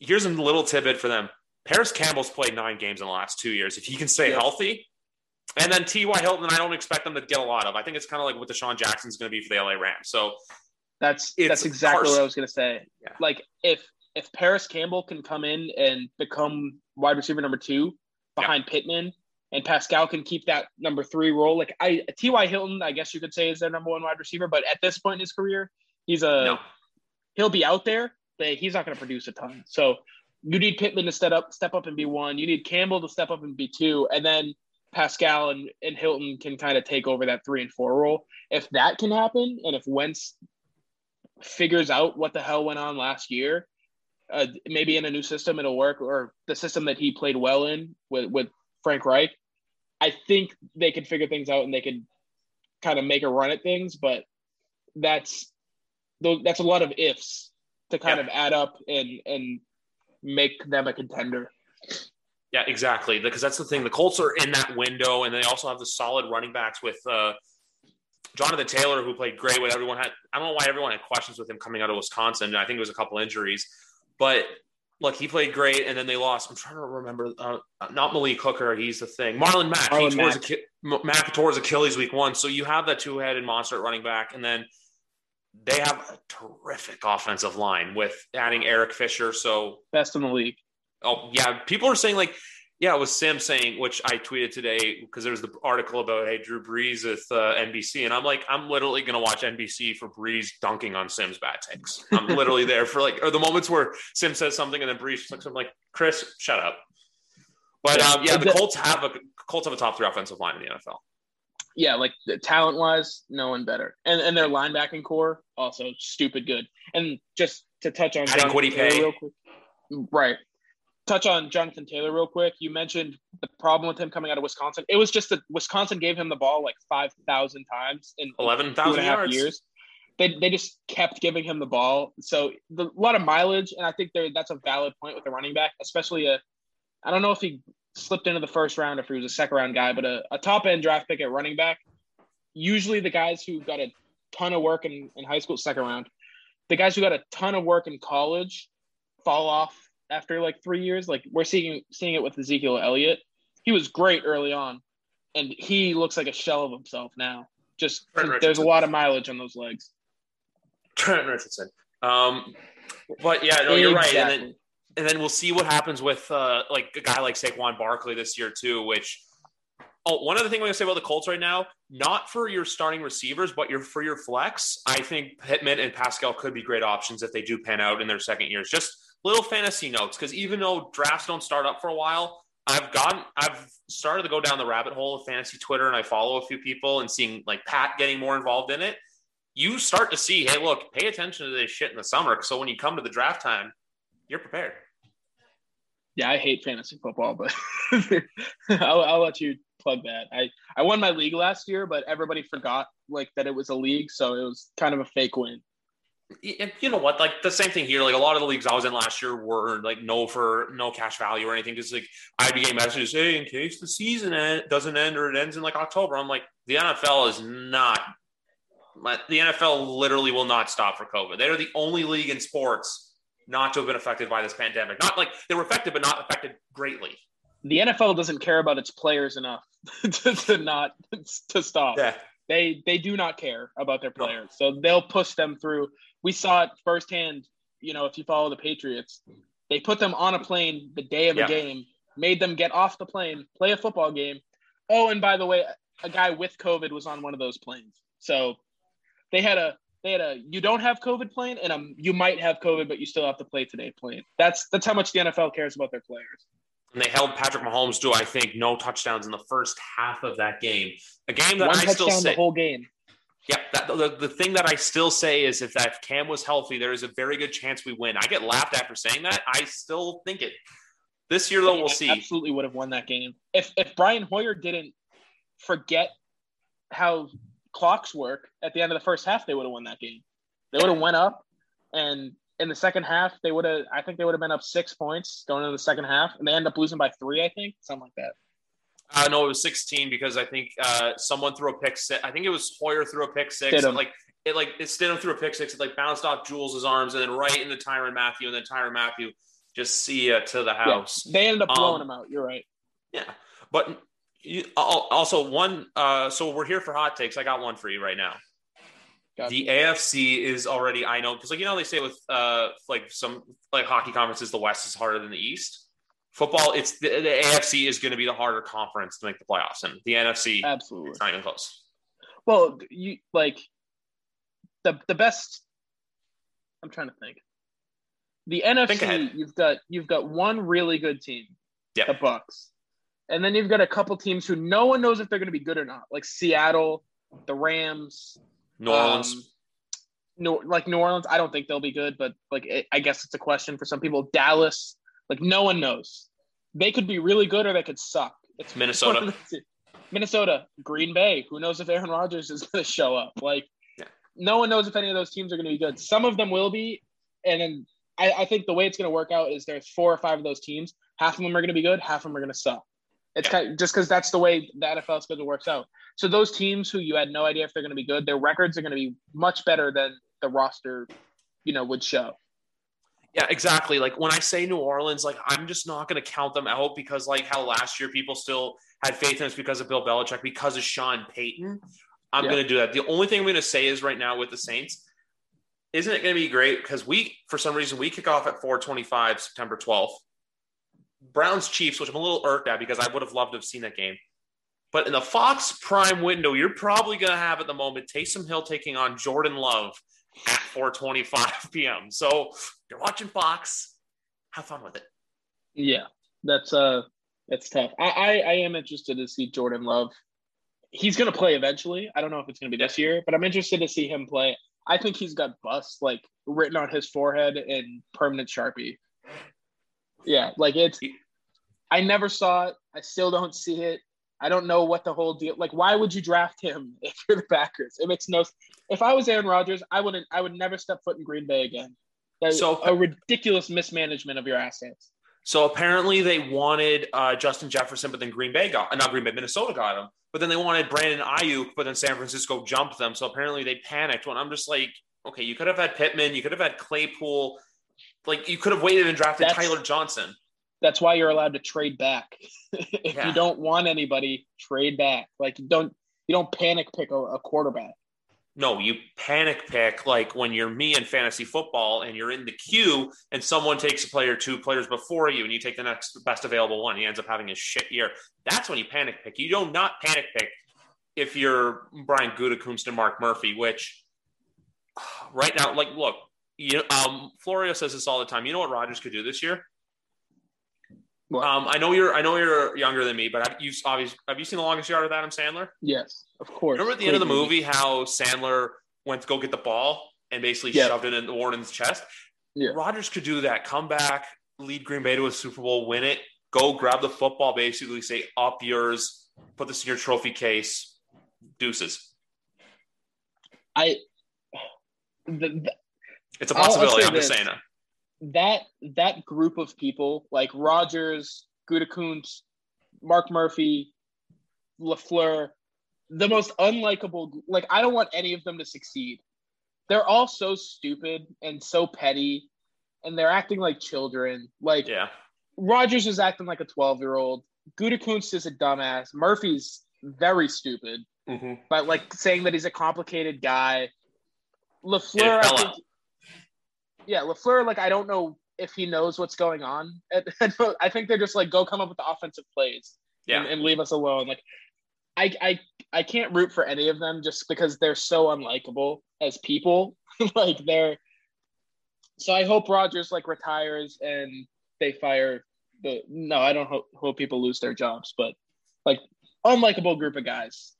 here's a little tidbit for them. Parris Campbell's played nine games in the last two years. If he can stay healthy, and then T.Y. Hilton, I don't expect them to get a lot of. I think it's kind of like what DeSean Jackson's going to be for the LA Rams. So that's that's exactly Carson. what I was going to say. Yeah. Like if if Parris Campbell can come in and become wide receiver number two behind yeah. Pittman and Pascal can keep that number three role. Like I T.Y. Hilton, I guess you could say is their number one wide receiver, but at this point in his career, he's a no. he'll be out there, but he's not going to produce a ton. So you need Pittman to step up, step up and be one. You need Campbell to step up and be two, and then Pascal and, and Hilton can kind of take over that three and four role. If that can happen, and if Wentz figures out what the hell went on last year, uh, maybe in a new system it'll work, or the system that he played well in with with Frank Reich, I think they could figure things out and they could kind of make a run at things, but that's that's a lot of ifs to kind of add up and and make them a contender. Yeah, exactly. Because that's the thing. The Colts are in that window, and they also have the solid running backs with uh, Jonathan Taylor, who played great. With everyone had, I don't know why everyone had questions with him coming out of Wisconsin. I think it was a couple injuries, but look, he played great, and then they lost. I'm trying to remember, uh, not Malik Hooker. He's the thing. Marlon Mack. Marlon he tore Mack. His, Mack tore his Achilles week one. So you have that two-headed monster at running back, and then they have a terrific offensive line with adding Eric Fisher. So best in the league. Oh yeah, people are saying like yeah, it was Simms saying, which I tweeted today because there was the article about hey Drew Brees with uh, NBC, and I'm like, I'm literally gonna watch NBC for Brees dunking on Simms's bad takes. I'm literally there for like, or the moments where Simms says something and then Brees looks, I'm like, Chris, shut up. But um, yeah, the Colts have a Colts have a top three offensive line in the NFL. Yeah, like talent wise, no one better, and and their linebacking corps also stupid good. And just to touch on John real quick, right? Touch on Jonathan Taylor real quick. You mentioned the problem with him coming out of Wisconsin. It was just that Wisconsin gave him the ball like five thousand times in eleven thousand yards. years. They, they just kept giving him the ball, so the, a lot of mileage, and I think that's a valid point with the running back, especially a. I don't know if he slipped into the first round if he was a second round guy, but a, a top end draft pick at running back. Usually, the guys who got a ton of work in, in high school, second round, the guys who got a ton of work in college fall off after like three years. Like we're seeing seeing it with Ezekiel Elliott. He was great early on, and he looks like a shell of himself now. Just there's a lot of mileage on those legs. Trent Richardson. Um, but yeah, no, you're right. And then and then we'll see what happens with uh, like a guy like Saquon Barkley this year too. Which oh, one other thing I'm going to say about the Colts right now, not for your starting receivers, but your for your flex. I think Pittman and Pascal could be great options if they do pan out in their second years. Just little fantasy notes because even though drafts don't start up for a while, I've gotten I've started to go down the rabbit hole of fantasy Twitter and I follow a few people and seeing like Pat getting more involved in it. You start to see, hey, look, pay attention to this shit in the summer. So when you come to the draft time, you're prepared. Yeah, I hate fantasy football, but [laughs] I'll, I'll let you plug that. I, I won my league last year, but everybody forgot like that it was a league, so it was kind of a fake win you know what? Like the same thing here. Like a lot of the leagues I was in last year were like no for no cash value or anything. Because like I'd be getting messages, hey, in case the season end, doesn't end or it ends in like October. I'm like, the NFL is not. The NFL literally will not stop for COVID. They are the only league in sports not to have been affected by this pandemic. Not like they were affected, but not affected greatly. The NFL doesn't care about its players enough [laughs] to, to not to stop. Yeah. They they do not care about their players, no. so they'll push them through we saw it firsthand. You know, if you follow the Patriots, they put them on a plane the day of yeah. game, made them get off the plane, play a football game. Oh, and by the way, a guy with COVID was on one of those planes. So they had a they had a you don't have COVID plane and a you might have COVID, but you still have to play today plane. That's that's how much the NFL cares about their players. And they held Patrick Mahomes to I think no touchdowns in the first half of that game. A game that One I still say the whole game. Yeah, that, the, the thing that I still say is if that Cam was healthy, there is a very good chance we win. I get laughed after saying that. I still think it. This year, though, we'll see. Absolutely would have won that game if if Brian Hoyer didn't forget how clocks work at the end of the first half. They would have won that game. They would have went up, and in the second half, they would have. I think they would have been up six points going into the second half, and they end up losing by three. I think something like that. Uh, no, it was 16 because I think uh, someone threw a pick six. I think it was Hoyer threw a pick six. Like it, like it Stidham threw a pick six. It like bounced off Jules' arms and then right into Tyrann Mathieu, and then Tyrann Mathieu just see you to the house. Yeah, they ended up blowing um, him out. You're right. Yeah, but you, also one. Uh, so we're here for hot takes. I got one for you right now. Gotcha. The AFC is already. I know because like you know they say with uh like some like hockey conferences, the West is harder than the East football, it's the, the AFC is going to be the harder conference to make the playoffs, and the NFC absolutely it's not even close. Well, you like the the best. I'm trying to think. The NFC, you've got you've got one really good team, yep. the Bucs, and then you've got a couple teams who no one knows if they're going to be good or not, like Seattle, the Rams, New Orleans. Um, no, like New Orleans, I don't think they'll be good, but like it, I guess it's a question for some people. Dallas, like no one knows. They could be really good or they could suck. It's Minnesota. Minnesota, Green Bay. Who knows if Aaron Rodgers is [laughs] going to show up? Like, Yeah. no one knows if any of those teams are going to be good. Some of them will be, and then I, I think the way it's going to work out is there's four or five of those teams. Half of them are going to be good. Half of them are going to suck. It's Yeah. kind of, just because that's the way the NFL schedule works out. So those teams who you had no idea if they're going to be good, their records are going to be much better than the roster, you know, would show. Yeah, exactly. Like when I say New Orleans, like I'm just not going to count them out because, like, how last year people still had faith in us because of Bill Belichick, because of Sean Payton. I'm Yeah. going to do that. The only thing I'm going to say is right now with the Saints, isn't it going to be great? Because we, for some reason, we kick off at 425 September 12th. Browns Chiefs, which I'm a little irked at because I would have loved to have seen that game. But in the Fox Prime window, you're probably going to have at the moment Taysom Hill taking on Jordan Love at 4:25 [laughs] p.m. So you're watching Fox. Have fun with it. Yeah, that's uh, that's tough. I I, I am interested to see Jordan Love. He's going to play eventually. I don't know if it's going to be this year, but I'm interested to see him play. I think he's got bust like written on his forehead in permanent sharpie. Yeah, like it's. I never saw it. I still don't see it. I don't know what the whole deal. Like, why would you draft him [laughs] if you're the Packers? It makes no. If I was Aaron Rodgers, I wouldn't. I would never step foot in Green Bay again. That's So- a ridiculous mismanagement of your assets. So apparently they wanted uh, Justin Jefferson, but then Green Bay got, uh, not Green Bay, Minnesota got him. But then they wanted Brandon Aiyuk, but then San Francisco jumped them. So apparently they panicked. When I'm just like, okay, you could have had Pittman, you could have had Claypool, like you could have waited and drafted That's- Tyler Johnson. That's why you're allowed to trade back. [laughs] if Yeah. you don't want anybody, trade back. Like you don't you don't panic pick a, a quarterback. No, you panic pick like when you're me in fantasy football and you're in the queue and someone takes a player two players before you and you take the next best available one. He ends up having a shit year. That's when you panic pick. You don't not panic pick if you're Brian Gutekunst and Mark Murphy, which [sighs] right now, like, look, you um, Florio says this all the time. You know what Rodgers could do this year? What? Um, I know you're I know you're younger than me, but have you obviously have you seen the longest yard with Adam Sandler? Yes, of course. Remember at the end of the Great movie how Sandler went to go get the ball and basically Yeah. shoved it in Warden's chest? Yeah. Rodgers could do that. Come back, lead Green Bay to a Super Bowl, win it, go grab the football, basically say, up yours, put this in your trophy case, deuces. I the, the, It's a possibility. I'm just saying that. That that group of people like Rodgers, Gutekunst, Mark Murphy, Lafleur, the most unlikable. Like I don't want any of them to succeed. They're all so stupid and so petty, and they're acting like children. Like Yeah. Rodgers is acting like a twelve-year-old. Gutekunst is a dumbass. Murphy's very stupid, Mm-hmm. but like saying that he's a complicated guy. Lafleur, I think. Yeah, Lafleur. Like I don't know if he knows what's going on. [laughs] I think they're just like go come up with the offensive plays Yeah. and, and leave us alone. Like I I I can't root for any of them just because they're so unlikable as people. [laughs] like they're so I hope Rodgers like retires and they fire the no, I don't hope, hope people lose their jobs, but like unlikable group of guys.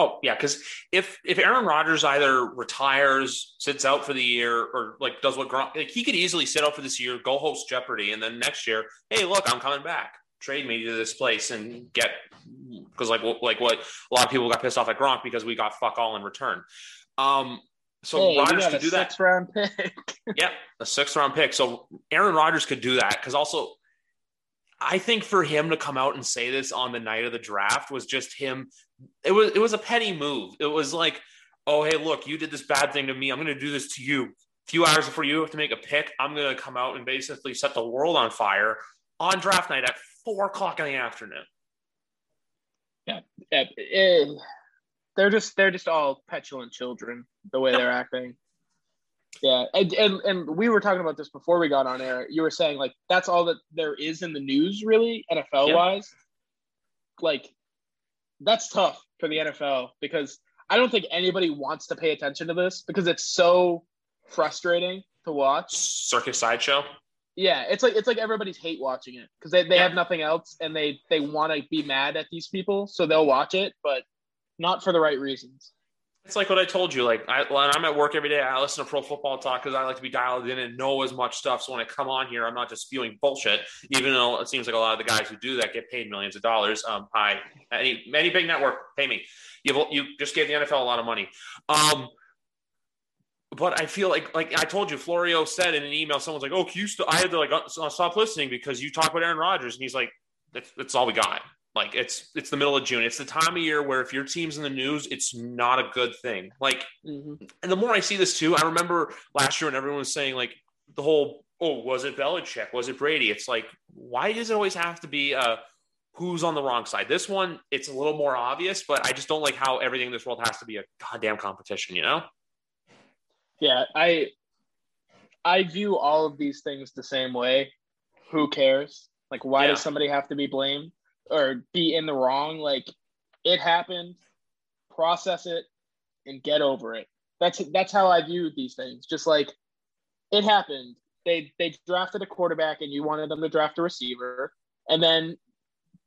Oh yeah, because if if Aaron Rodgers either retires, sits out for the year, or like does what Gronk, like he could easily sit out for this year, go host Jeopardy, and then next year, hey, look, I'm coming back. Trade me to this place and get because like what- like what a lot of people got pissed off at Gronk because we got fuck all in return. Um, so Hey, Rodgers could do that. round pick. [laughs] Yeah, a sixth round pick. So Aaron Rodgers could do that because also, I think for him to come out and say this on the night of the draft was just him. It was it was a petty move. It was like, oh hey, look, you did this bad thing to me. I'm going to do this to you. A few hours before you have to make a pick, I'm going to come out and basically set the world on fire on draft night at four o'clock in the afternoon. Yeah, eh, they're just they're just all petulant children the way they're acting. Yeah, and, and and we were talking about this before we got on air. You were saying like that's all that there is in the news, really, NFL Yeah. wise. Like, that's tough for the NFL because I don't think anybody wants to pay attention to this because it's so frustrating to watch. Circus sideshow. Yeah, it's like it's like everybody's hate watching it because they, they Yeah. have nothing else and they they want to be mad at these people, so they'll watch it, but not for the right reasons. It's like what I told you. Like I, when I'm at work every day, I listen to Pro Football Talk because I like to be dialed in and know as much stuff. So when I come on here, I'm not just spewing bullshit. Even though it seems like a lot of the guys who do that get paid millions of dollars. Um, hi, any any big network, pay me. You you just gave the NFL a lot of money. Um, but I feel like, like I told you, Florio said in an email, someone's like, "Oh, you st-? I had to like uh, stop listening because you talk about Aaron Rodgers," and he's like, "That's that's all we got." Like it's it's the middle of June. It's the time of year where if your team's in the news, it's not a good thing. Like, mm-hmm. and the more I see this too, I remember last year when everyone was saying like the whole, "Oh, was it Belichick? Was it Brady?" It's like, why does it always have to be uh who's on the wrong side? This one, it's a little more obvious, but I just don't like how everything in this world has to be a goddamn competition. You know? Yeah, I I view all of these things the same way. Who cares? Like, why yeah. does somebody have to be blamed or be in the wrong? Like, it happened. Process it and get over it. That's that's how I view these things. Just like it happened. They they drafted a quarterback and you wanted them to draft a receiver, and then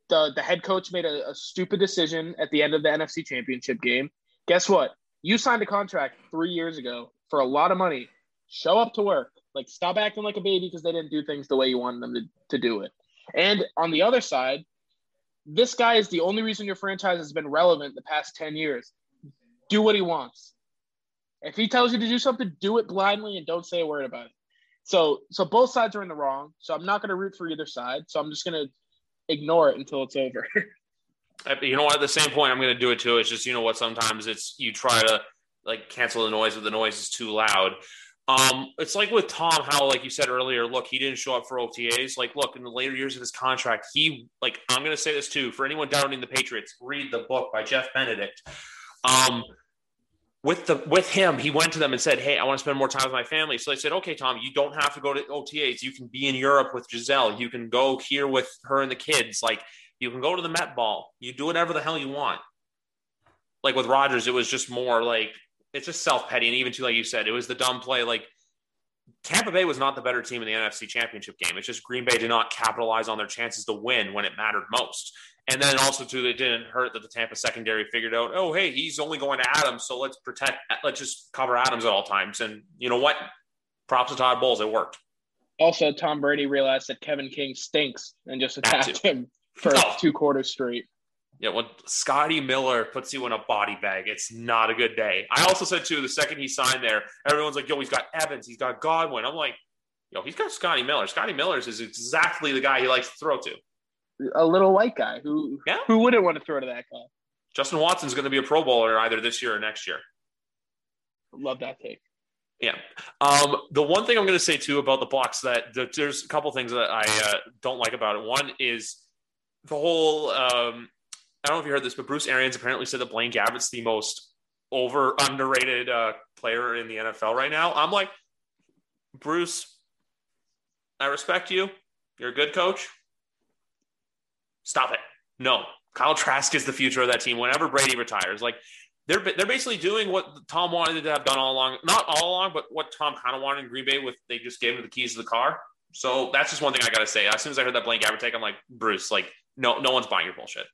the the head coach made a, a stupid decision at the end of the NFC Championship game. Guess what? You signed a contract three years ago for a lot of money. Show up to work. Like stop acting like a baby because they didn't do things the way you wanted them to, to do it. And on the other side, this guy is the only reason your franchise has been relevant the past 10 years. Do what he wants. If he tells you to do something, do it blindly and don't say a word about it. So so both sides are in the wrong. So I'm not going to root for either side. So I'm just going to ignore it until it's over. [laughs] you know what? At the same point, I'm going to do it too. It's just you know what? Sometimes it's you try to like cancel the noise if the noise is too loud. Um, it's like with Tom, how like you said earlier, look, he didn't show up for OTAs. Like, look, in the later years of his contract, he like I'm gonna say this too for anyone doubting the Patriots, read the book by Jeff Benedict. Um, with the with him, he went to them and said, "Hey, I want to spend more time with my family." So they said, "Okay, Tom, you don't have to go to OTAs. You can be in Europe with Gisele. You can go here with her and the kids. Like, you can go to the Met Ball. You do whatever the hell you want." Like with Rodgers, it was just more like it's just self petty, and even too, like you said, it was the dumb play. Like Tampa Bay was not the better team in the NFC Championship game. It's just Green Bay did not capitalize on their chances to win when it mattered most. And then also too, it didn't hurt that the Tampa secondary figured out, oh hey, he's only going to Adams, so let's protect, let's just cover Adams at all times. And you know what? Props to Todd Bowles, it worked. Also, Tom Brady realized that Kevin King stinks and just attacked him for oh. two quarters straight. Yeah, when Scotty Miller puts you in a body bag, it's not a good day. I also said too, the second he signed there, everyone's like, "Yo, he's got Evans, he's got Godwin." I'm like, "Yo, he's got Scotty Miller. Scotty Miller's is exactly the guy he likes to throw to." A little white guy who yeah. who wouldn't want to throw to that guy. Justin Watson's going to be a Pro Bowler either this year or next year. Love that take. Yeah. Um, the one thing I'm going to say too about the Bucs that the, there's a couple things that I uh, don't like about it. One is the whole um, I don't know if you heard this, but Bruce Arians apparently said that Blaine Gabbert's the most over underrated uh, player in the NFL right now. I'm like, Bruce, I respect you. You're a good coach. Stop it. No, Kyle Trask is the future of that team. Whenever Brady retires, like they're they're basically doing what Tom wanted to have done all along. Not all along, but what Tom kind of wanted in Green Bay. With they just gave him the keys to the car. So that's just one thing I got to say. As soon as I heard that Blaine Gabbert take, I'm like, Bruce, like, no, no one's buying your bullshit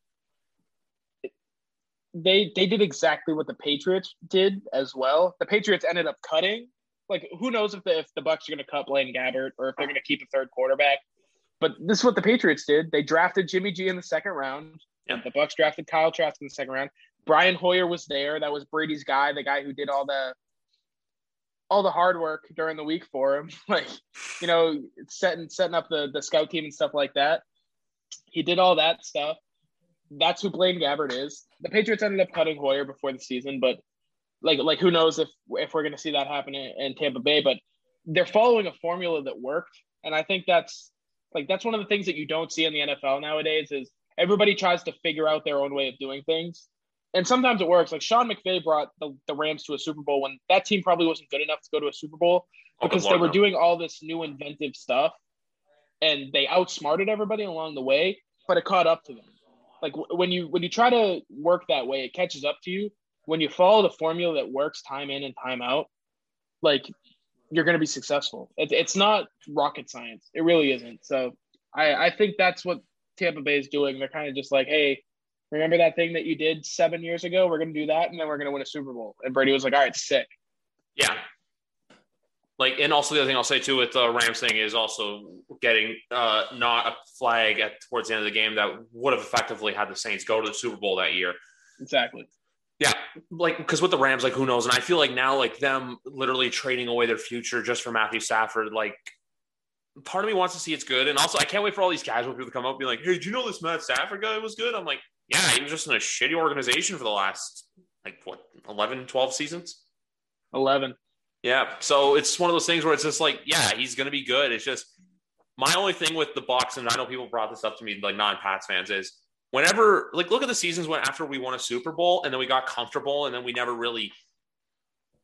they they did exactly what the Patriots did as well. The Patriots ended up cutting. Like who knows if the if the Bucs are going to cut Blaine Gabbert or if they're going to keep a third quarterback. But this is what the Patriots did. They drafted Jimmy G in the second round. Yeah. The Bucs drafted Kyle Trask in the second round. Brian Hoyer was there. That was Brady's guy, the guy who did all the all the hard work during the week for him. [laughs] Like, you know, setting setting up the the scout team and stuff like that. He did all that stuff that's who Blaine Gabbert is. The Patriots ended up cutting Hoyer before the season, but like like who knows if if we're going to see that happen in, in, Tampa Bay? But they're following a formula that worked, and I think that's like that's one of the things that you don't see in the NFL nowadays is everybody tries to figure out their own way of doing things, and sometimes it works. Like Sean McVay brought the, the Rams to a Super Bowl when that team probably wasn't good enough to go to a Super Bowl because they were doing all this new inventive stuff, and they outsmarted everybody along the way, but it caught up to them like when you when you try to work that way it catches up to you when you follow the formula that works time in and time out like you're going to be successful it, it's not rocket science it really isn't so i i think that's what tampa bay is doing they're kind of just like hey remember that thing that you did seven years ago? We're going to do that, and then we're going to win a Super Bowl. And Brady was like, all right, sick. Yeah. Like, and also the other thing I'll say too with the Rams thing is also getting uh, not a flag at towards the end of the game that would have effectively had the Saints go to the Super Bowl that year. Exactly. Yeah, like because with the Rams, like who knows? And I feel like now, like them literally trading away their future just for Matthew Stafford, like part of me wants to see it's good. And also, I can't wait for all these casual people to come up and be like, hey, do you know this Matt Stafford guy was good? I'm like, yeah, he was just in a shitty organization for the last, like, what, 11, 12 seasons? 11. Yeah. So it's one of those things where it's just like, yeah, he's going to be good. It's just my only thing with the Bucs, and I know people brought this up to me, like non Pats fans, is whenever, like, look at the seasons when after we won a Super Bowl and then we got comfortable and then we never really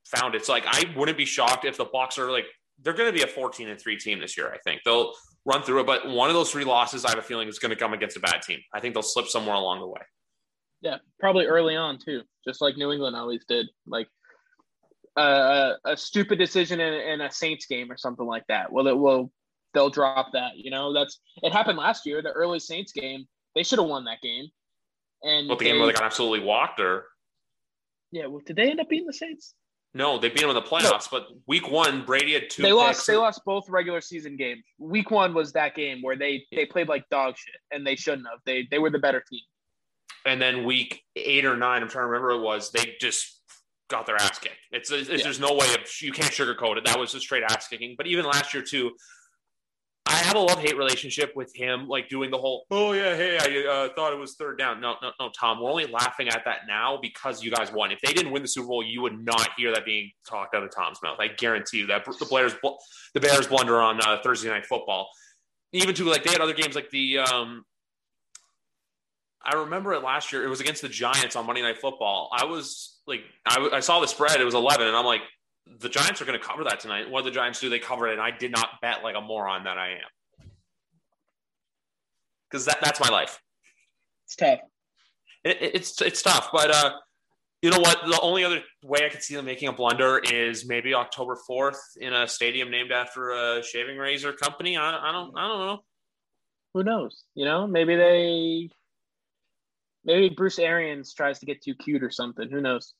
found it. It's like, I wouldn't be shocked if the Bucs are like they're going to be a 14 and 3 team this year, I think. They'll run through it, but one of those three losses, I have a feeling, is going to come against a bad team. I think they'll slip somewhere along the way. Yeah, probably early on, too, just like New England always did. Like uh, a stupid decision in, in, a Saints game or something like that. Well, it will, they'll drop that. You know, that's it happened last year, the early Saints game. They should have won that game. And what the they, game where they got absolutely walked, or yeah, well, did they end up beating the Saints? No, they beat them in the playoffs. No. But week one, Brady had two. They lost. They lost both regular season games. Week one was that game where they they played like dog shit, and they shouldn't have. They they were the better team. And then week eight or nine, I'm trying to remember it was they just got their ass kicked. It's, it's yeah. there's no way of you can't sugarcoat it. That was just straight ass kicking. But even last year too, I have a love hate relationship with him, like doing the whole, oh yeah, hey, I uh, thought it was third down. No, no, no, Tom, we're only laughing at that now because you guys won. If they didn't win the Super Bowl, you would not hear that being talked out of Tom's mouth. I guarantee you that the Bears, the Bears blunder on uh, Thursday Night Football. Even to like they had other games like the, um, I remember it last year. It was against the Giants on Monday Night Football. I was like, I, I saw the spread. It was 11, and I'm like, the Giants are going to cover that tonight. What did the Giants do? They covered it, and I did not bet like a moron that I am. Because that, that's my life. It's tough. It, it, it's it's tough, but uh, you know what? The only other way I could see them making a blunder is maybe October fourth in a stadium named after a shaving razor company. I, I don't I don't know. Who knows? You know, maybe they maybe Bruce Arians tries to get too cute or something. Who knows?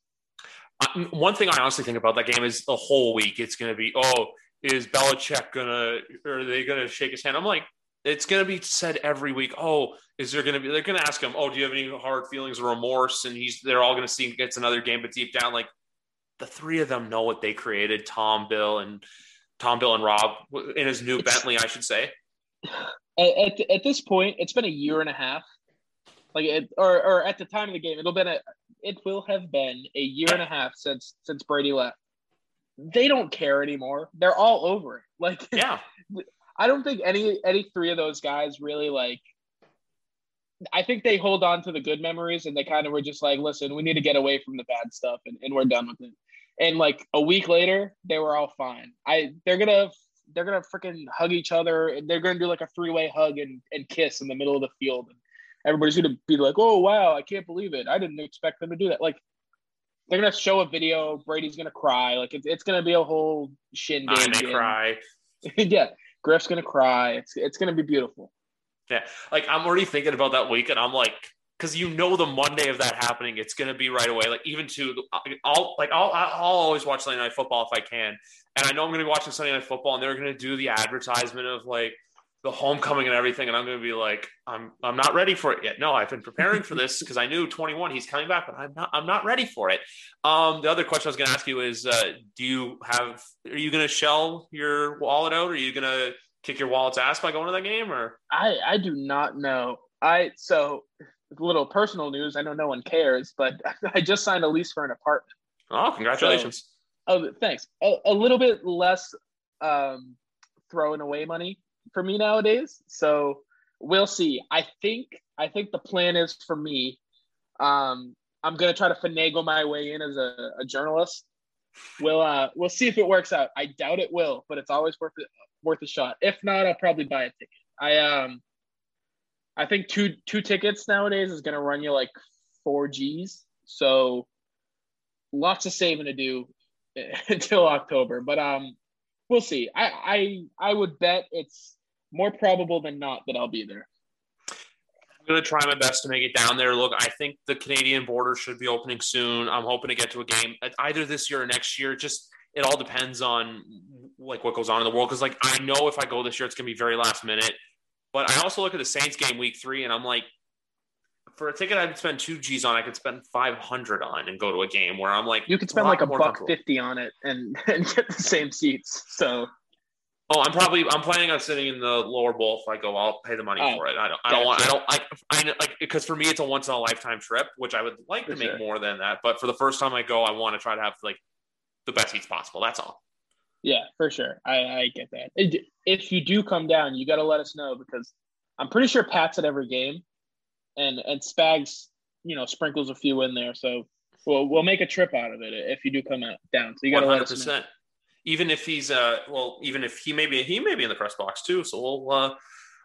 Uh, one thing I honestly think about that game is the whole week. It's going to be, oh, is Belichick gonna, or are they gonna shake his hand? I'm like, it's gonna be said every week. Oh, is there gonna be? They're gonna ask him, oh, do you have any hard feelings or remorse? And he's, they're all gonna see gets another game, but deep down, like the three of them know what they created. Tom, Bill, and Tom, Bill, and Rob in his new it's, Bentley, I should say. [sighs] At, at this point, it's been a year and a half. Like, it, or or at the time of the game, it'll been a it will have been a year and a half since since Brady left. They don't care anymore. They're all over it. [laughs] Like yeah. I don't think any any three of those guys really like I think they hold on to the good memories and they kind of were just like, listen, we need to get away from the bad stuff and, and we're done with it. And like a week later, they were all fine. I they're gonna they're gonna freaking hug each other and they're gonna do like a three way hug and, and kiss in the middle of the field. And everybody's gonna be like, "Oh wow, I can't believe it! I didn't expect them to do that." Like they're gonna show a video. Brady's gonna cry. Like it's, it's gonna be a whole shindig. And they cry. [laughs] yeah, Griff's gonna cry. It's it's gonna be beautiful. Yeah, like I'm already thinking about that week, and I'm like, because you know the Monday of that happening, it's gonna be right away. Like even to I'll like I'll I'll always watch Sunday Night Football if I can, and I know I'm gonna be watching Sunday Night Football, and they're gonna do the advertisement of like the homecoming and everything, and I'm going to be like, I'm I'm not ready for it yet. No, I've been preparing for this because I knew 21 he's coming back, but I'm not I'm not ready for it. Um, the other question I was going to ask you is, uh, do you have are you going to shell your wallet out? Or are you going to kick your wallet's ass by going to that game? Or I I do not know. I so little personal news. I know no one cares, but [laughs] I just signed a lease for an apartment. Oh, congratulations! So, oh, thanks. A, a little bit less um, throwing away money for me nowadays. So we'll see. I think I think the plan is for me. Um, I'm gonna try to finagle my way in as a, a journalist. We'll uh, we'll see if it works out. I doubt it will, but it's always worth it, worth a shot. If not, I'll probably buy a ticket. I um, I think two two tickets nowadays is gonna run you like four G's. So lots of saving to do [laughs] until October. But um, we'll see. I I I would bet it's more probable than not that I'll be there. I'm going to try my best to make it down there. Look, I think the Canadian border should be opening soon. I'm hoping to get to a game either this year or next year. Just it all depends on like what goes on in the world. Because like I know if I go this year, it's going to be very last minute. But I also look at the Saints game week three, and I'm like, for a ticket I could spend two G's on, I could spend five hundred on and go to a game where I'm like, you could spend like a buck fifty on it and [laughs] and get the same seats. So Oh, I'm probably I'm planning on sitting in the lower bowl if I go. I'll pay the money oh, for it. I don't. I don't want. I don't like. I like because for me it's a once in a lifetime trip, which I would like for to make sure. more than that. But for the first time I go, I want to try to have like the best seats possible. That's all. Yeah, for sure. I, I get that. If you do come down, you got to let us know because I'm pretty sure Pat's at every game, and and Spags, you know, sprinkles a few in there. So we'll we'll make a trip out of it if you do come out down. So you got to let us know even if he's uh well even if he may be he may be in the press box too so we'll uh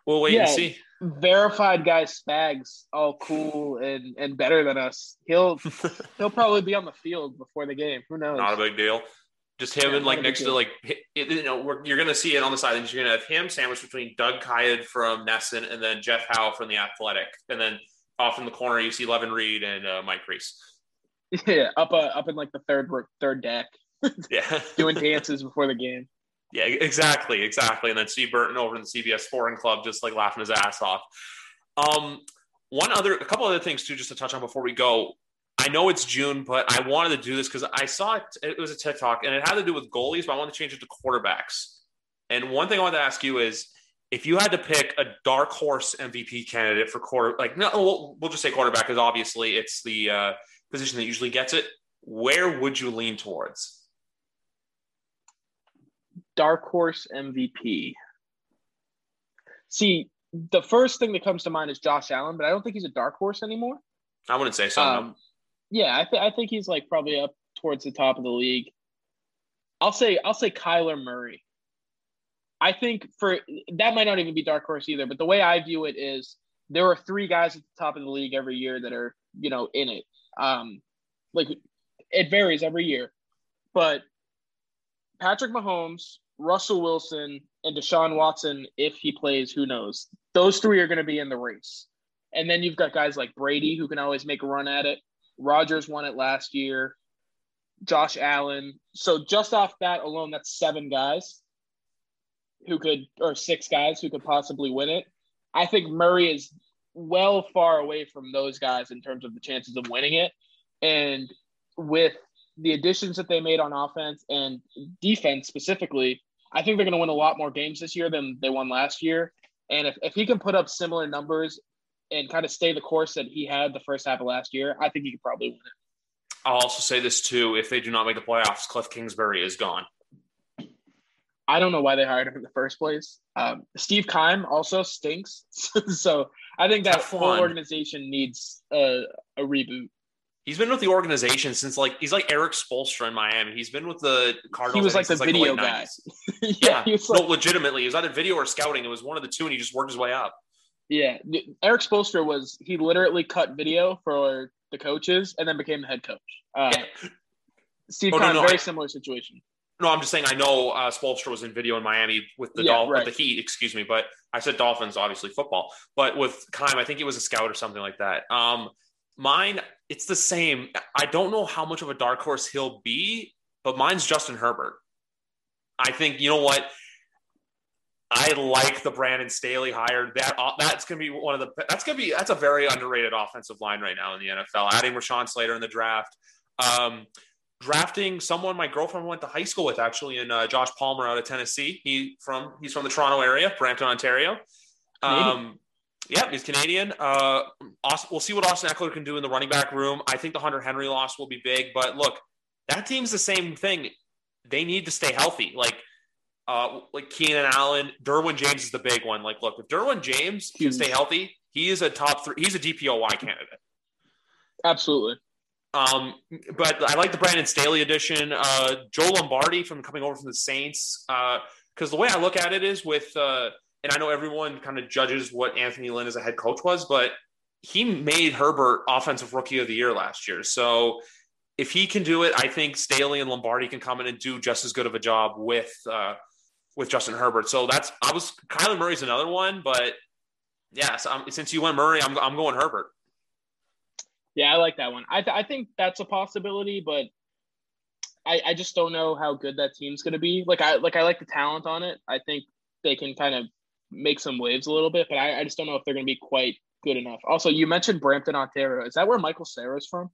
we'll wait yeah, and see. verified guy spags all cool and and better than us. He'll [laughs] he'll probably be on the field before the game. Who knows? Not a big deal. Just him yeah, and like next to like you know you're gonna see it on the side and you're gonna have him sandwiched between doug Kyed from NESN and then jeff howe from the athletic. And then off in the corner you see levin reed and uh, mike Reiss. [laughs] Yeah up uh, up in like the third third deck yeah, [laughs] doing dances before the game. Yeah, exactly, exactly. And then Steve Burton over in the CBS Sporting Club, just like laughing his ass off. Um, one other, a couple other things too, just to touch on before we go. I know it's June, but I wanted to do this because I saw it. It was a TikTok, and it had to do with goalies, but I wanted to change it to quarterbacks. And one thing I wanted to ask you is, if you had to pick a dark horse MVP candidate for quarter, like no, we'll, we'll just say quarterback because obviously it's the uh, position that usually gets it. Where would you lean towards? Dark horse MVP. See, the first thing that comes to mind is Josh Allen, but I don't think he's a dark horse anymore. I wouldn't say so. Um, yeah, I, th- I think he's like probably up towards the top of the league. I'll say I'll say Kyler Murray. I think for that might not even be dark horse either, but the way I view it is there are three guys at the top of the league every year that are you know in it. Um, like it varies every year, but Patrick Mahomes, Russell Wilson, and Deshaun Watson, if he plays, who knows? Those three are going to be in the race. And then you've got guys like Brady who can always make a run at it. Rodgers won it last year. Josh Allen. So just off that alone, that's seven guys who could, or six guys who could possibly win it. I think Murray is well far away from those guys in terms of the chances of winning it. And with the additions that they made on offense and defense specifically, I think they're going to win a lot more games this year than they won last year. And if, if he can put up similar numbers and kind of stay the course that he had the first half of last year, I think he could probably win it. I'll also say this too: if they do not make the playoffs, Cliff Kingsbury is gone. I don't know why they hired him in the first place. Um, Steve Keim also stinks, [laughs] so I think that whole organization needs a, a reboot. He's been with the organization since like he's like Erik Spoelstra in Miami. He's been with the Cardinals. He was like the video like the guy. [laughs] yeah, yeah. He was like, no, legitimately, he was either video or scouting. It was one of the two, and he just worked his way up. Yeah, Erik Spoelstra was he literally cut video for the coaches and then became the head coach. Uh, yeah. Steve oh, Keim, no, no, very I, similar situation. No, I'm just saying I know uh, Spoelstra was in video in Miami with the yeah, Dol- right. with the Heat, excuse me, but I said Dolphins, obviously football. But with Keim, I think he was a scout or something like that. Um, Mine, it's the same. I don't know how much of a dark horse he'll be, but mine's Justin Herbert. I think you know what. I like the Brandon Staley hire. That uh, that's gonna be one of the that's gonna be that's a very underrated offensive line right now in the NFL. Adding Rashawn Slater in the draft, um, drafting someone my girlfriend went to high school with actually, in uh, Josh Palmer out of Tennessee. He from he's from the Toronto area, Brampton, Ontario. Um, yeah, he's Canadian. Uh, Austin, we'll see what Austin Ekeler can do in the running back room. I think the Hunter Henry loss will be big, but look, that team's the same thing. They need to stay healthy. Like, uh, like Keenan Allen, Derwin James is the big one. Like, look, if Derwin James can stay healthy, he is a top three. He's a DPOY candidate. Absolutely. Um, but I like the Brandon Staley addition. Uh, Joe Lombardi from coming over from the Saints. Because uh, the way I look at it is with uh, and I know everyone kind of judges what Anthony Lynn as a head coach was, but he made Herbert offensive rookie of the year last year. So if he can do it, I think Staley and Lombardi can come in and do just as good of a job with uh, with Justin Herbert. So that's I was Kyler Murray's another one, but Yeah, so since you went Murray, I'm I'm going Herbert. Yeah, I like that one. I th- I think that's a possibility, but I I just don't know how good that team's going to be. Like I like I like the talent on it. I think they can kind of make some waves a little bit, but I, I just don't know if they're going to be quite good enough. Also, you mentioned Brampton, Ontario. Is that where Michael Cera's from?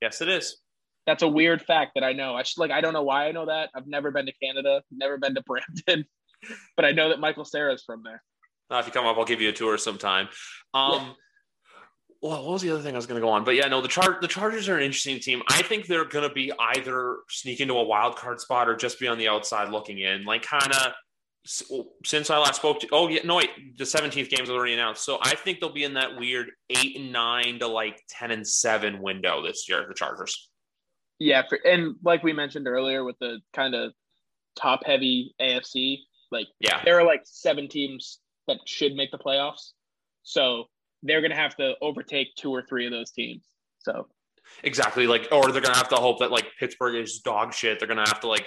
Yes, it is. That's a weird fact that I know. I should, like I don't know why I know that. I've never been to Canada, never been to Brampton, [laughs] but I know that Michael Cera's from there. Uh, if you come up, I'll give you a tour sometime. Um, yeah. Well, what was the other thing I was going to go on? But yeah, no, the char- the Chargers are an interesting team. I think they're going to be either sneak into a wild card spot or just be on the outside looking in, like kind of since I last spoke to. Oh yeah, no, wait, the seventeenth game is already announced. So I think they'll be in that weird eight and nine to like ten and seven window this year. The Chargers. Yeah, for, and like we mentioned earlier, with the kind of top heavy AFC, like yeah, there are like seven teams that should make the playoffs. So they're going to have to overtake two or three of those teams. So exactly, like, or they're going to have to hope that like Pittsburgh is dog shit. They're going to have to like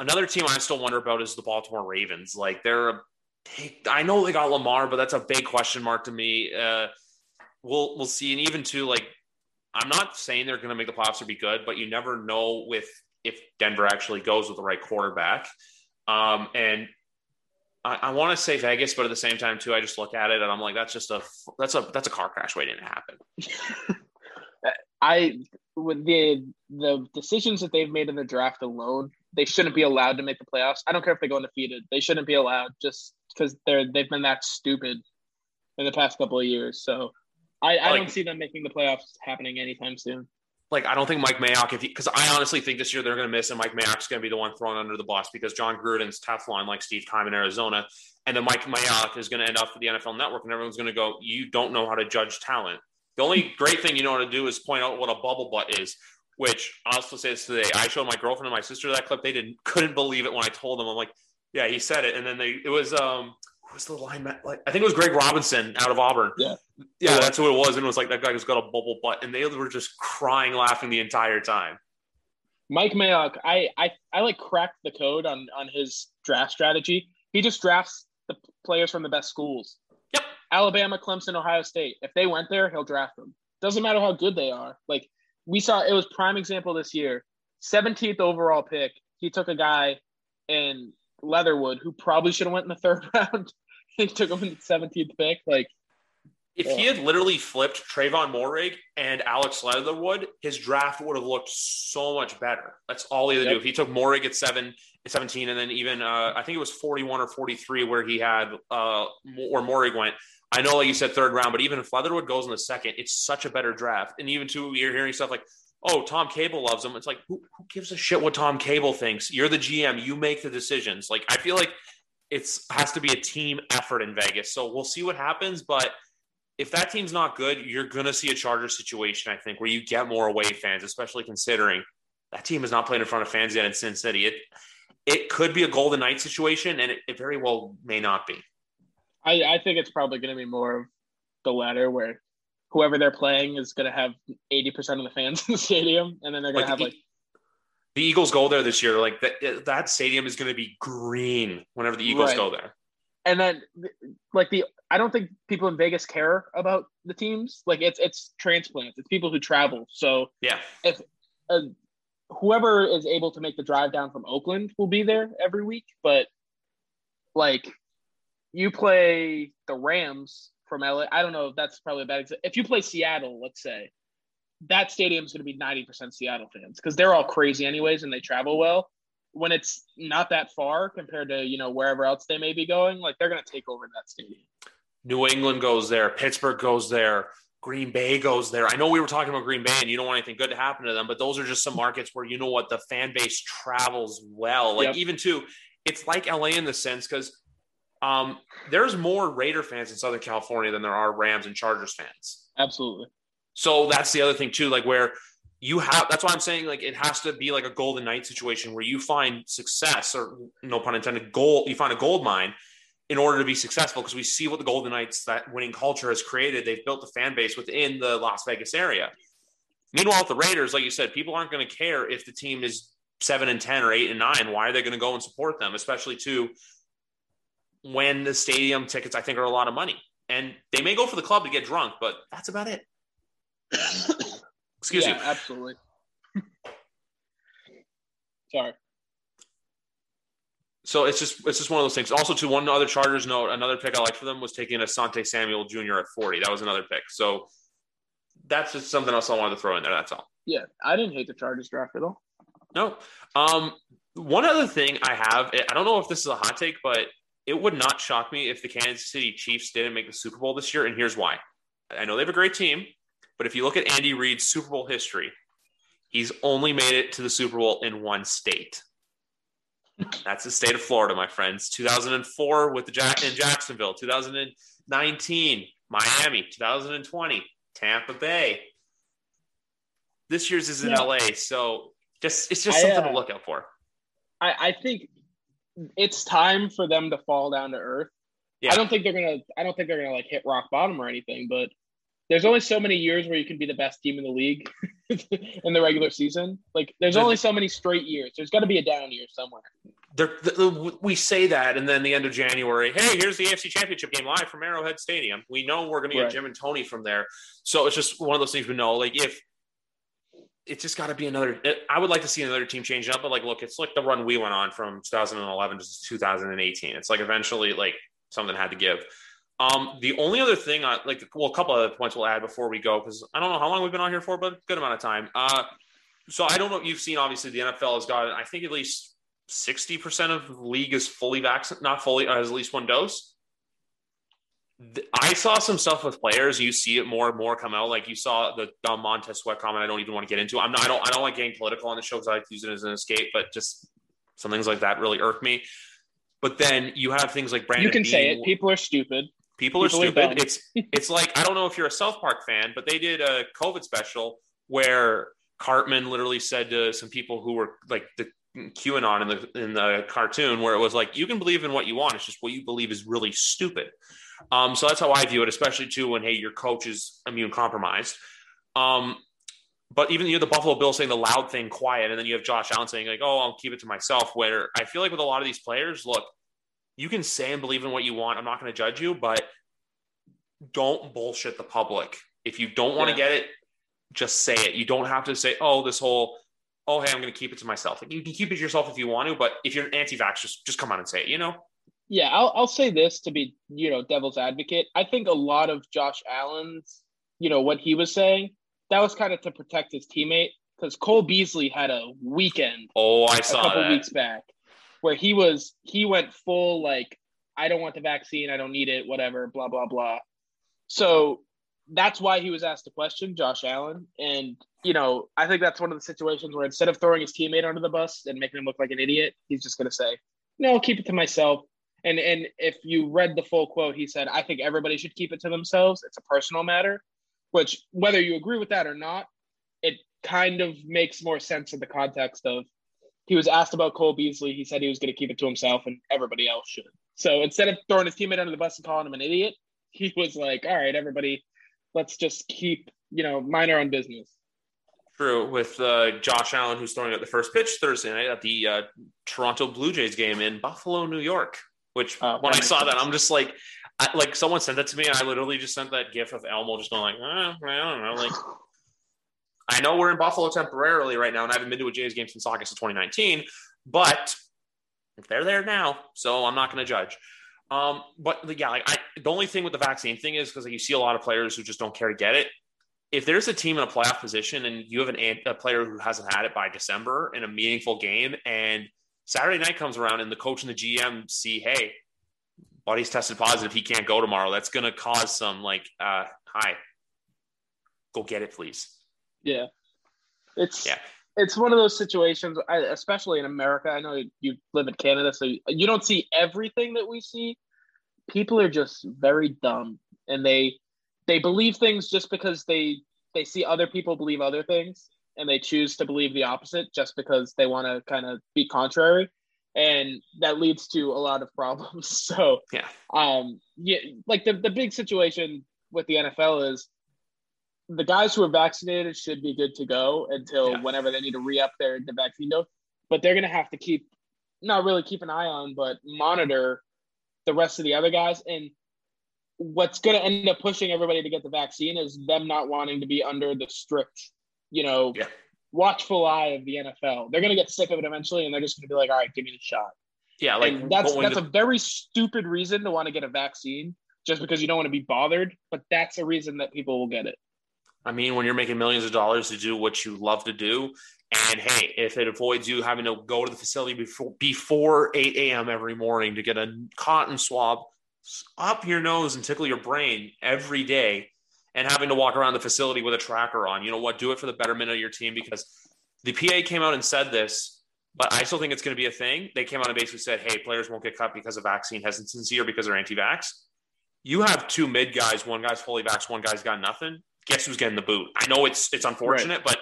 another team I still wonder about is the Baltimore Ravens. Like they're I know they got Lamar, but that's a big question mark to me. Uh, we'll we'll see, and even too like I'm not saying they're going to make the playoffs or be good, but you never know with if Denver actually goes with the right quarterback. Um, and I, I want to say Vegas, but at the same time too, I just look at it and I'm like, that's just a that's a that's a car crash waiting to happen. [laughs] I with the the decisions that they've made in the draft alone, they shouldn't be allowed to make the playoffs. I don't care if they go undefeated; they shouldn't be allowed just because they're they've been that stupid in the past couple of years. So I, I like, don't see them making the playoffs happening anytime soon. Like I don't think Mike Mayock, if because I honestly think this year they're going to miss, and Mike Mayock's going to be the one thrown under the bus because Jon Gruden's Teflon like Steve Keim in Arizona, and then Mike Mayock is going to end up for the NFL Network, and everyone's going to go, "You don't know how to judge talent." The only great thing you know how to do is point out what a bubble butt is. Which I'll also say this today. I showed my girlfriend and my sister that clip. They didn't couldn't believe it when I told them. I'm like, "Yeah, he said it," and then they it was um who was the lineman? Like I think it was Greg Robinson out of Auburn. Yeah, yeah, that's who it was. And it was like that guy who's got a bubble butt, and they were just crying, laughing the entire time. Mike Mayock, I I I like cracked the code on on his draft strategy. He just drafts the players from the best schools. Yep. Alabama, Clemson, Ohio State. If they went there, he'll draft them. Doesn't matter how good they are. Like we saw, it was prime example this year. 17th overall pick. He took a guy in Leatherwood, who probably should have went in the third [laughs] round. he took him in the 17th pick. Like, if yeah. he had literally flipped Trevon Moehrig and Alex Leatherwood, his draft would have looked so much better. That's all he had to yep. do. If he took Moehrig at seven, 17, and then even uh, I think it was 41 or 43 where he had uh, or Moehrig went. I know, like you said, third round, but even if Leatherwood goes in the second, it's such a better draft. And even too, you're hearing stuff like, oh, Tom Cable loves him. It's like, who, who gives a shit what Tom Cable thinks? You're the GM. You make the decisions. Like, I feel like it's has to be a team effort in Vegas. So we'll see what happens. But if that team's not good, you're going to see a Charger situation, I think, where you get more away fans, especially considering that team is not playing in front of fans yet in Sin City. It, it could be a Golden Knight situation, and it, it very well may not be. I, I think it's probably going to be more of the latter, where whoever they're playing is going to have 80% of the fans [laughs] in the stadium and then they're going to have like the Eagles go there this year like that that stadium is going to be green whenever the Eagles right. go there. And then like the I don't think people in Vegas care about the teams. Like it's it's transplants. It's people who travel. So yeah. If uh, whoever is able to make the drive down from Oakland will be there every week, but like you play the Rams from LA. I don't know if that's probably a bad example. If you play Seattle, let's say, that stadium is going to be 90% Seattle fans because they're all crazy anyways and they travel well. When it's not that far compared to, you know, wherever else they may be going, like they're going to take over that stadium. New England goes there, Pittsburgh goes there, Green Bay goes there. I know we were talking about Green Bay and you don't want anything good to happen to them, but those are just some markets where you know what the fan base travels well. Like yep. even to it's like LA in the sense because um, there's more Raider fans in Southern California than there are Rams and Chargers fans. Absolutely. So that's the other thing too, like where you have. That's why I'm saying like it has to be like a Golden Knight situation where you find success, or no pun intended, gold. You find a gold mine in order to be successful because we see what the Golden Knights that winning culture has created. They've built a fan base within the Las Vegas area. Meanwhile, the Raiders, like you said, people aren't going to care if the team is seven and ten or eight and nine. Why are they going to go and support them? Especially to when the stadium tickets, I think, are a lot of money. and they may go for the club to get drunk, but that's about it. [coughs] Excuse yeah, you. absolutely. [laughs] Sorry. So it's just it's just one of those things. Also, to one other Chargers note, another pick I liked for them was taking Asante Samuel Jr. at 40. That was another pick. So that's just something else I wanted to throw in there. That's all. Yeah, I didn't hate the Chargers draft at all. No. Um, one other thing I have, I don't know if this is a hot take, but it would not shock me if the Kansas City Chiefs didn't make the Super Bowl this year, and here's why. I know they have a great team, but if you look at Andy Reid's Super Bowl history, he's only made it to the Super Bowl in one state. That's the state of Florida, my friends. 2004 with the Jack in Jacksonville, 2019 Miami, 2020 Tampa Bay. This year's is in Yeah. LA, so just it's just I, something uh, to look out for. I, I think it's time for them to fall down to earth. Yeah. I don't think they're gonna. I don't think they're gonna like hit rock bottom or anything. But there's only so many years where you can be the best team in the league [laughs] in the regular season. Like there's only so many straight years. There's got to be a down year somewhere. There, the, we say that, and then the end of January, hey, here's the AFC Championship game live from Arrowhead Stadium. We know we're going to get Right. Jim and Tony from there, so it's just one of those things we know. Like if it's just got to be another. I would like to see another team change up, but like, look, it's like the run we went on from 2011 to 2018. It's like eventually, like something had to give. Um, the only other thing, I like, well, a couple of other points we'll add before we go because I don't know how long we've been on here for, but a good amount of time. Uh, so I don't know if you've seen. Obviously, the NFL has got, I think, at least sixty percent of the league is fully vaccinated, not fully, uh, has at least one dose. I saw some stuff with players. You see it more and more come out. Like you saw the dumb Montez Sweat comment. I don't even want to get into. I'm not. I don't. I don't like getting political on the show because I like to use it as an escape. But just some things like that really irk me. But then you have things like Brandon. you can say it. People are stupid. People are People are stupid. dumb. it's it's like I don't know if you're a South Park fan, but they did a COVID special where Cartman literally said to some people who were like the QAnon in the in the cartoon, where it was like you can believe in what you want, it's just what you believe is really stupid. Um, so that's how I view it, especially too when hey your coach is immune compromised. Um, but even you have the Buffalo Bills saying the loud thing quiet, and then you have Josh Allen saying like, "Oh, I'll keep it to myself." Where I feel like with a lot of these players, look, you can say and believe in what you want. I'm not going to judge you, but don't bullshit the public. If you don't want to Yeah. get it, just say it. You don't have to say, "Oh, this whole." Oh, hey, I'm going to keep it to myself. Like, you can keep it to yourself if you want to, but if you're an anti-vax, just just come on and say it. You know? Yeah, I'll I'll say this to be you know devil's advocate. I think a lot of Josh Allen's you know what he was saying that was kind of to protect his teammate because Cole Beasley had a weekend Oh, I saw a couple that. weeks back where he was he went full like I don't want the vaccine, I don't need it, whatever, blah blah blah. So that's why he was asked the question, Josh Allen, and you know I think that's one of the situations where instead of throwing his teammate under the bus and making him look like an idiot, he's just going to say, "No, I'll keep it to myself." And and if you read the full quote, he said, "I think everybody should keep it to themselves. It's a personal matter." Which, whether you agree with that or not, it kind of makes more sense in the context of he was asked about Cole Beasley. He said he was going to keep it to himself, and everybody else should. So instead of throwing his teammate under the bus and calling him an idiot, [laughs] he was like, "All right, everybody, let's just keep you know mind our own business." True, with uh, Josh Allen, who's throwing out the first pitch Thursday night at the uh, Toronto Blue Jays game in Buffalo, New York. Which, Oh, when I saw that. I'm just like, I, like someone sent that to me, and I literally just sent that GIF of Elmo just going like, eh, I don't know, like. I know we're in Buffalo temporarily right now, and I haven't been to a Jays game since August of 2019, but they're there now, so I'm not going to judge. Um, but yeah, like I, the only thing with the vaccine thing is because like, you see a lot of players who just don't care to get it. If there's a team in a playoff position and you have an, a player who hasn't had it by December in a meaningful game, and Saturday night comes around and the coach and the GM see, hey, buddy's tested positive, he can't go tomorrow. That's going to cause some like, uh, hi, go get it, please. Yeah, it's Yeah. it's one of those situations, I, especially in America. I know you live in Canada, so you, you don't see everything that we see. People are just very dumb, and they they believe things just because they they see other people believe other things, and they choose to believe the opposite just because they want to kind of be contrary, and that leads to a lot of [laughs] problems. So Yeah. um, yeah, like the the big situation with the NFL is the guys who are vaccinated should be good to go until whenever they need to re-up their the vaccine dose. But they're gonna have to keep not really keep an eye on, but monitor the rest of the other guys. And what's going to end up pushing everybody to get the vaccine is them not wanting to be under the strict, you know, Yeah. watchful eye of the NFL. They're going to get sick of it eventually, and they're just going to be like, "All right, give me the shot." Yeah, like and that's that's a very stupid reason to want to get a vaccine just because you don't want to be bothered. But that's a reason that people will get it. I mean, when you're making millions of dollars to do what you love to do, and hey, if it avoids you having to go to the facility before before 8 a.m. every morning to get a cotton swab up your nose and tickle your brain every day, and having to walk around the facility with a tracker on, you know what? Do it for the betterment of your team because the PA came out and said this, but I still think it's going to be a thing. They came out and basically said, hey, players won't get cut because of vaccine hesitancy or because they're anti-vax. You have two mid guys, one guy's fully vaxxed, one guy's got nothing guess who's getting the boot? I know it's it's unfortunate, but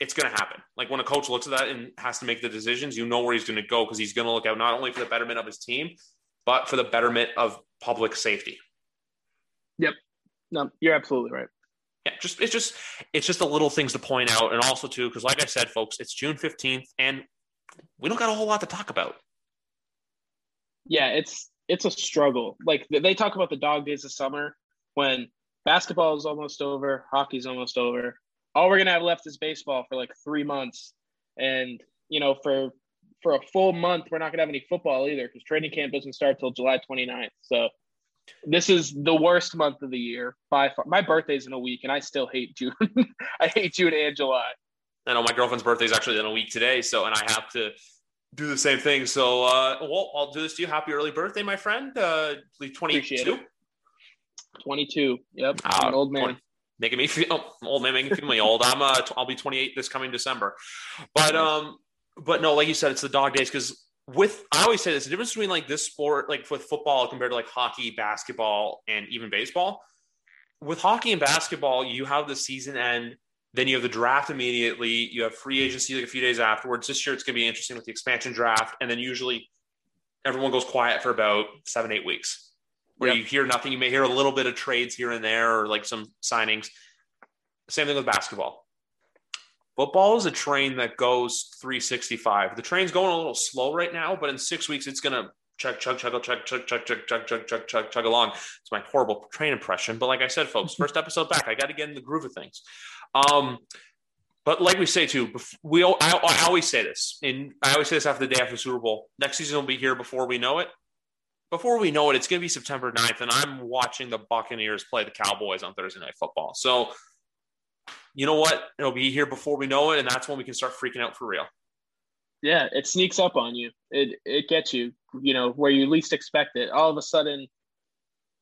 it's going to happen. Like when a coach looks at that and has to make the decisions, you know where he's going to go because he's going to look out not only for the betterment of his team, but for the betterment of public safety. Yep. No, you're absolutely right. Yeah, just it's just it's just the little things to point out, and also too because like I said, folks, it's June fifteenth, and we don't got a whole lot to talk about. Yeah, it's it's a struggle. Like they talk about the dog days of summer when basketball is almost over, hockey's almost over. All we're gonna have left is baseball for like three months, and you know for for a full month we're not gonna have any football either because training camp doesn't start till July 29th. So this is the worst month of the year by far. My birthday's in a week, and I still hate June. [laughs] I hate June and July. I know my girlfriend's birthday is actually in a week today, so and I have to do the same thing. So, uh, well, I'll do this to you. Happy early birthday, my friend. Uh, Appreciate 22. It. 22. Yep, I'm an old man. 20 making me feel oh, [laughs] old man, making me feel me old. I'm uh, I'll be 28 this coming December, but um, but no, like you said, it's the dog days because with I always say this: the difference between like this sport, like with football compared to like hockey, basketball, and even baseball. With hockey and basketball, you have the season end, then you have the draft immediately. You have free agency like a few days afterwards. This year, it's going to be interesting with the expansion draft, and then usually everyone goes quiet for about seven, eight weeks where Yep. you hear nothing. You may hear a little bit of trades here and there or like some signings. Same thing with basketball. Football is a train that goes 365. The train's going a little slow right now, but in six weeks, it's going to chug, chug, chug, chug, chug, chug, chug, chug, chug, chug, chug, chug along. It's my horrible train impression. But like I said, folks, first episode back, I got to get in the groove of things. Um, but like we say too, we I, I always say this, and I always say this after the day after the Super Bowl. Next season will be here before we know it before we know it, it's going to be September 9th, and I'm watching the Buccaneers play the Cowboys on Thursday Night Football. So, you know what? It'll be here before we know it, and that's when we can start freaking out for real. Yeah, it sneaks up on you. It it gets you, you know, where you least expect it. All of a sudden,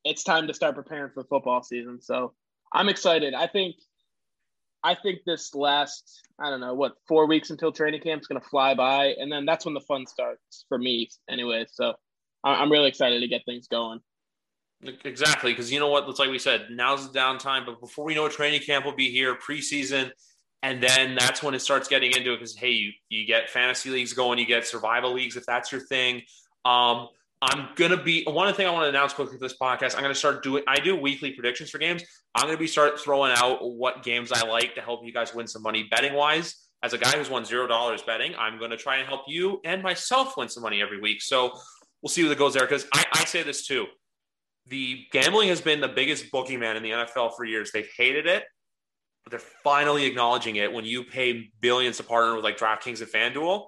it's time to start preparing for football season. So I'm excited. I think I think this last, I don't know, what, four weeks until training camp is gonna fly by, and then that's when the fun starts for me anyway. So I'm really excited to get things going. Exactly, because you know what? It's like we said, now's the downtime, but before we know it, training camp will be here, preseason, and then that's when it starts getting into it. Because hey, you you get fantasy leagues going, you get survival leagues if that's your thing. Um, I'm gonna be one thing I want to announce quickly for this podcast. I'm gonna start doing. I do weekly predictions for games. I'm gonna be start throwing out what games I like to help you guys win some money betting wise. As a guy who's won zero dollars betting, I'm gonna try and help you and myself win some money every week. So we'll see where that goes there. Because I, I say this too the gambling has been the biggest booking man in the NFL for years. They've hated it, but they're finally acknowledging it when you pay billions to partner with like DraftKings and FanDuel.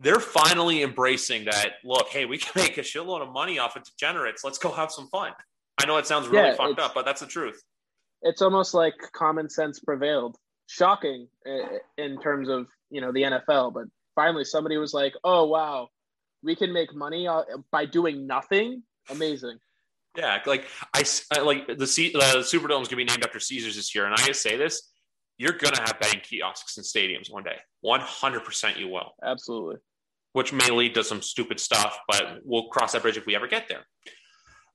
They're finally embracing that. Look, hey, we can [laughs] make a shitload of money off of degenerates. Let's go have some fun. I know it sounds really Yeah, fucked up, but that's the truth. It's almost like common sense prevailed. Shocking uh, in terms of you know the NFL, but finally somebody was like, "Oh wow, we can make money by doing nothing." Amazing. Yeah, like I, I like the C, the Superdome is going to be named after Caesars this year, and I just say this: you're going to have betting kiosks in stadiums one day. One hundred percent, you will. Absolutely. which may lead to some stupid stuff, but we'll cross that bridge if we ever get there.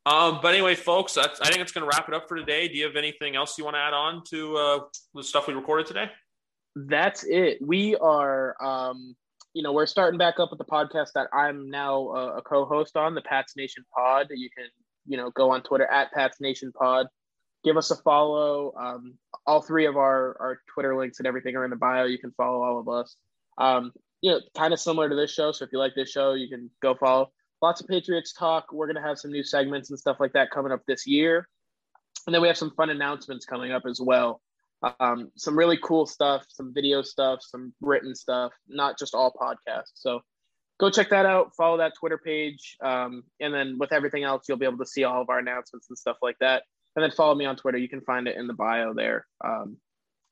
Um, but anyway, folks, that's, I think it's going to wrap it up for today. Do you have anything else you want to add on to uh, the stuff we recorded today? That's it. We are, um, you know, we're starting back up with the podcast that I'm now a, a co-host on, the Pats Nation Pod. You can, you know, go on Twitter at Pats Nation Pod. Give us a follow. Um, all three of our our Twitter links and everything are in the bio. You can follow all of us. Um, you know, kind of similar to this show. So if you like this show, you can go follow. lots of Patriots talk. We're gonna have some new segments and stuff like that coming up this year, and then we have some fun announcements coming up as well. Um, some really cool stuff, some video stuff, some written stuff, not just all podcasts. So go check that out. Follow that Twitter page, um, and then with everything else, you'll be able to see all of our announcements and stuff like that. And then follow me on Twitter. You can find it in the bio there. Um,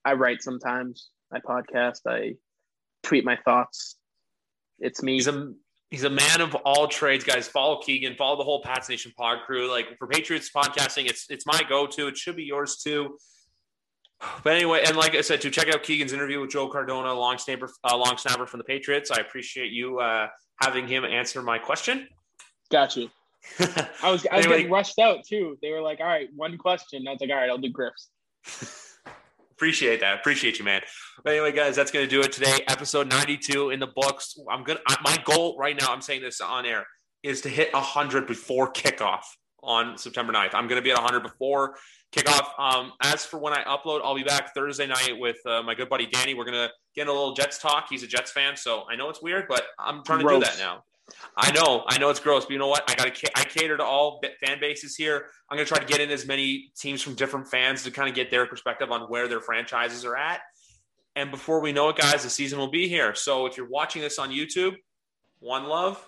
I write sometimes. I podcast. I tweet my thoughts. It's me. He's a he's a man of all trades, guys. Follow Keagan. Follow the whole Pats Nation pod crew. Like for Patriots podcasting, it's it's my go to. It should be yours too. But anyway, and like I said, to check out Keagan's interview with Joe Cardona, long snapper, uh, long snapper from the Patriots. I appreciate you uh, having him answer my question. Got you. [laughs] I was I was anyway, getting rushed out too. They were like, "All right, one question." I was like, "All right, I'll do Griff's." [laughs] Appreciate that. Appreciate you, man. But anyway, guys, that's going to do it today. Episode 92 in the books. I'm going to, my goal right now, I'm saying this on air, is to hit 100 before kickoff on September 9th. I'm going to be at 100 before kickoff. Um, as for when I upload, I'll be back Thursday night with uh, my good buddy Danny. We're going to get a little Jets talk. He's a Jets fan, so I know it's weird, but I'm trying to do that now. I know, I know it's gross, but you know what? I got to, I cater to all fan bases here. I'm going to try to get in as many teams from different fans to kind of get their perspective on where their franchises are at. And before we know it, guys, the season will be here. So if you're watching this on YouTube, one love.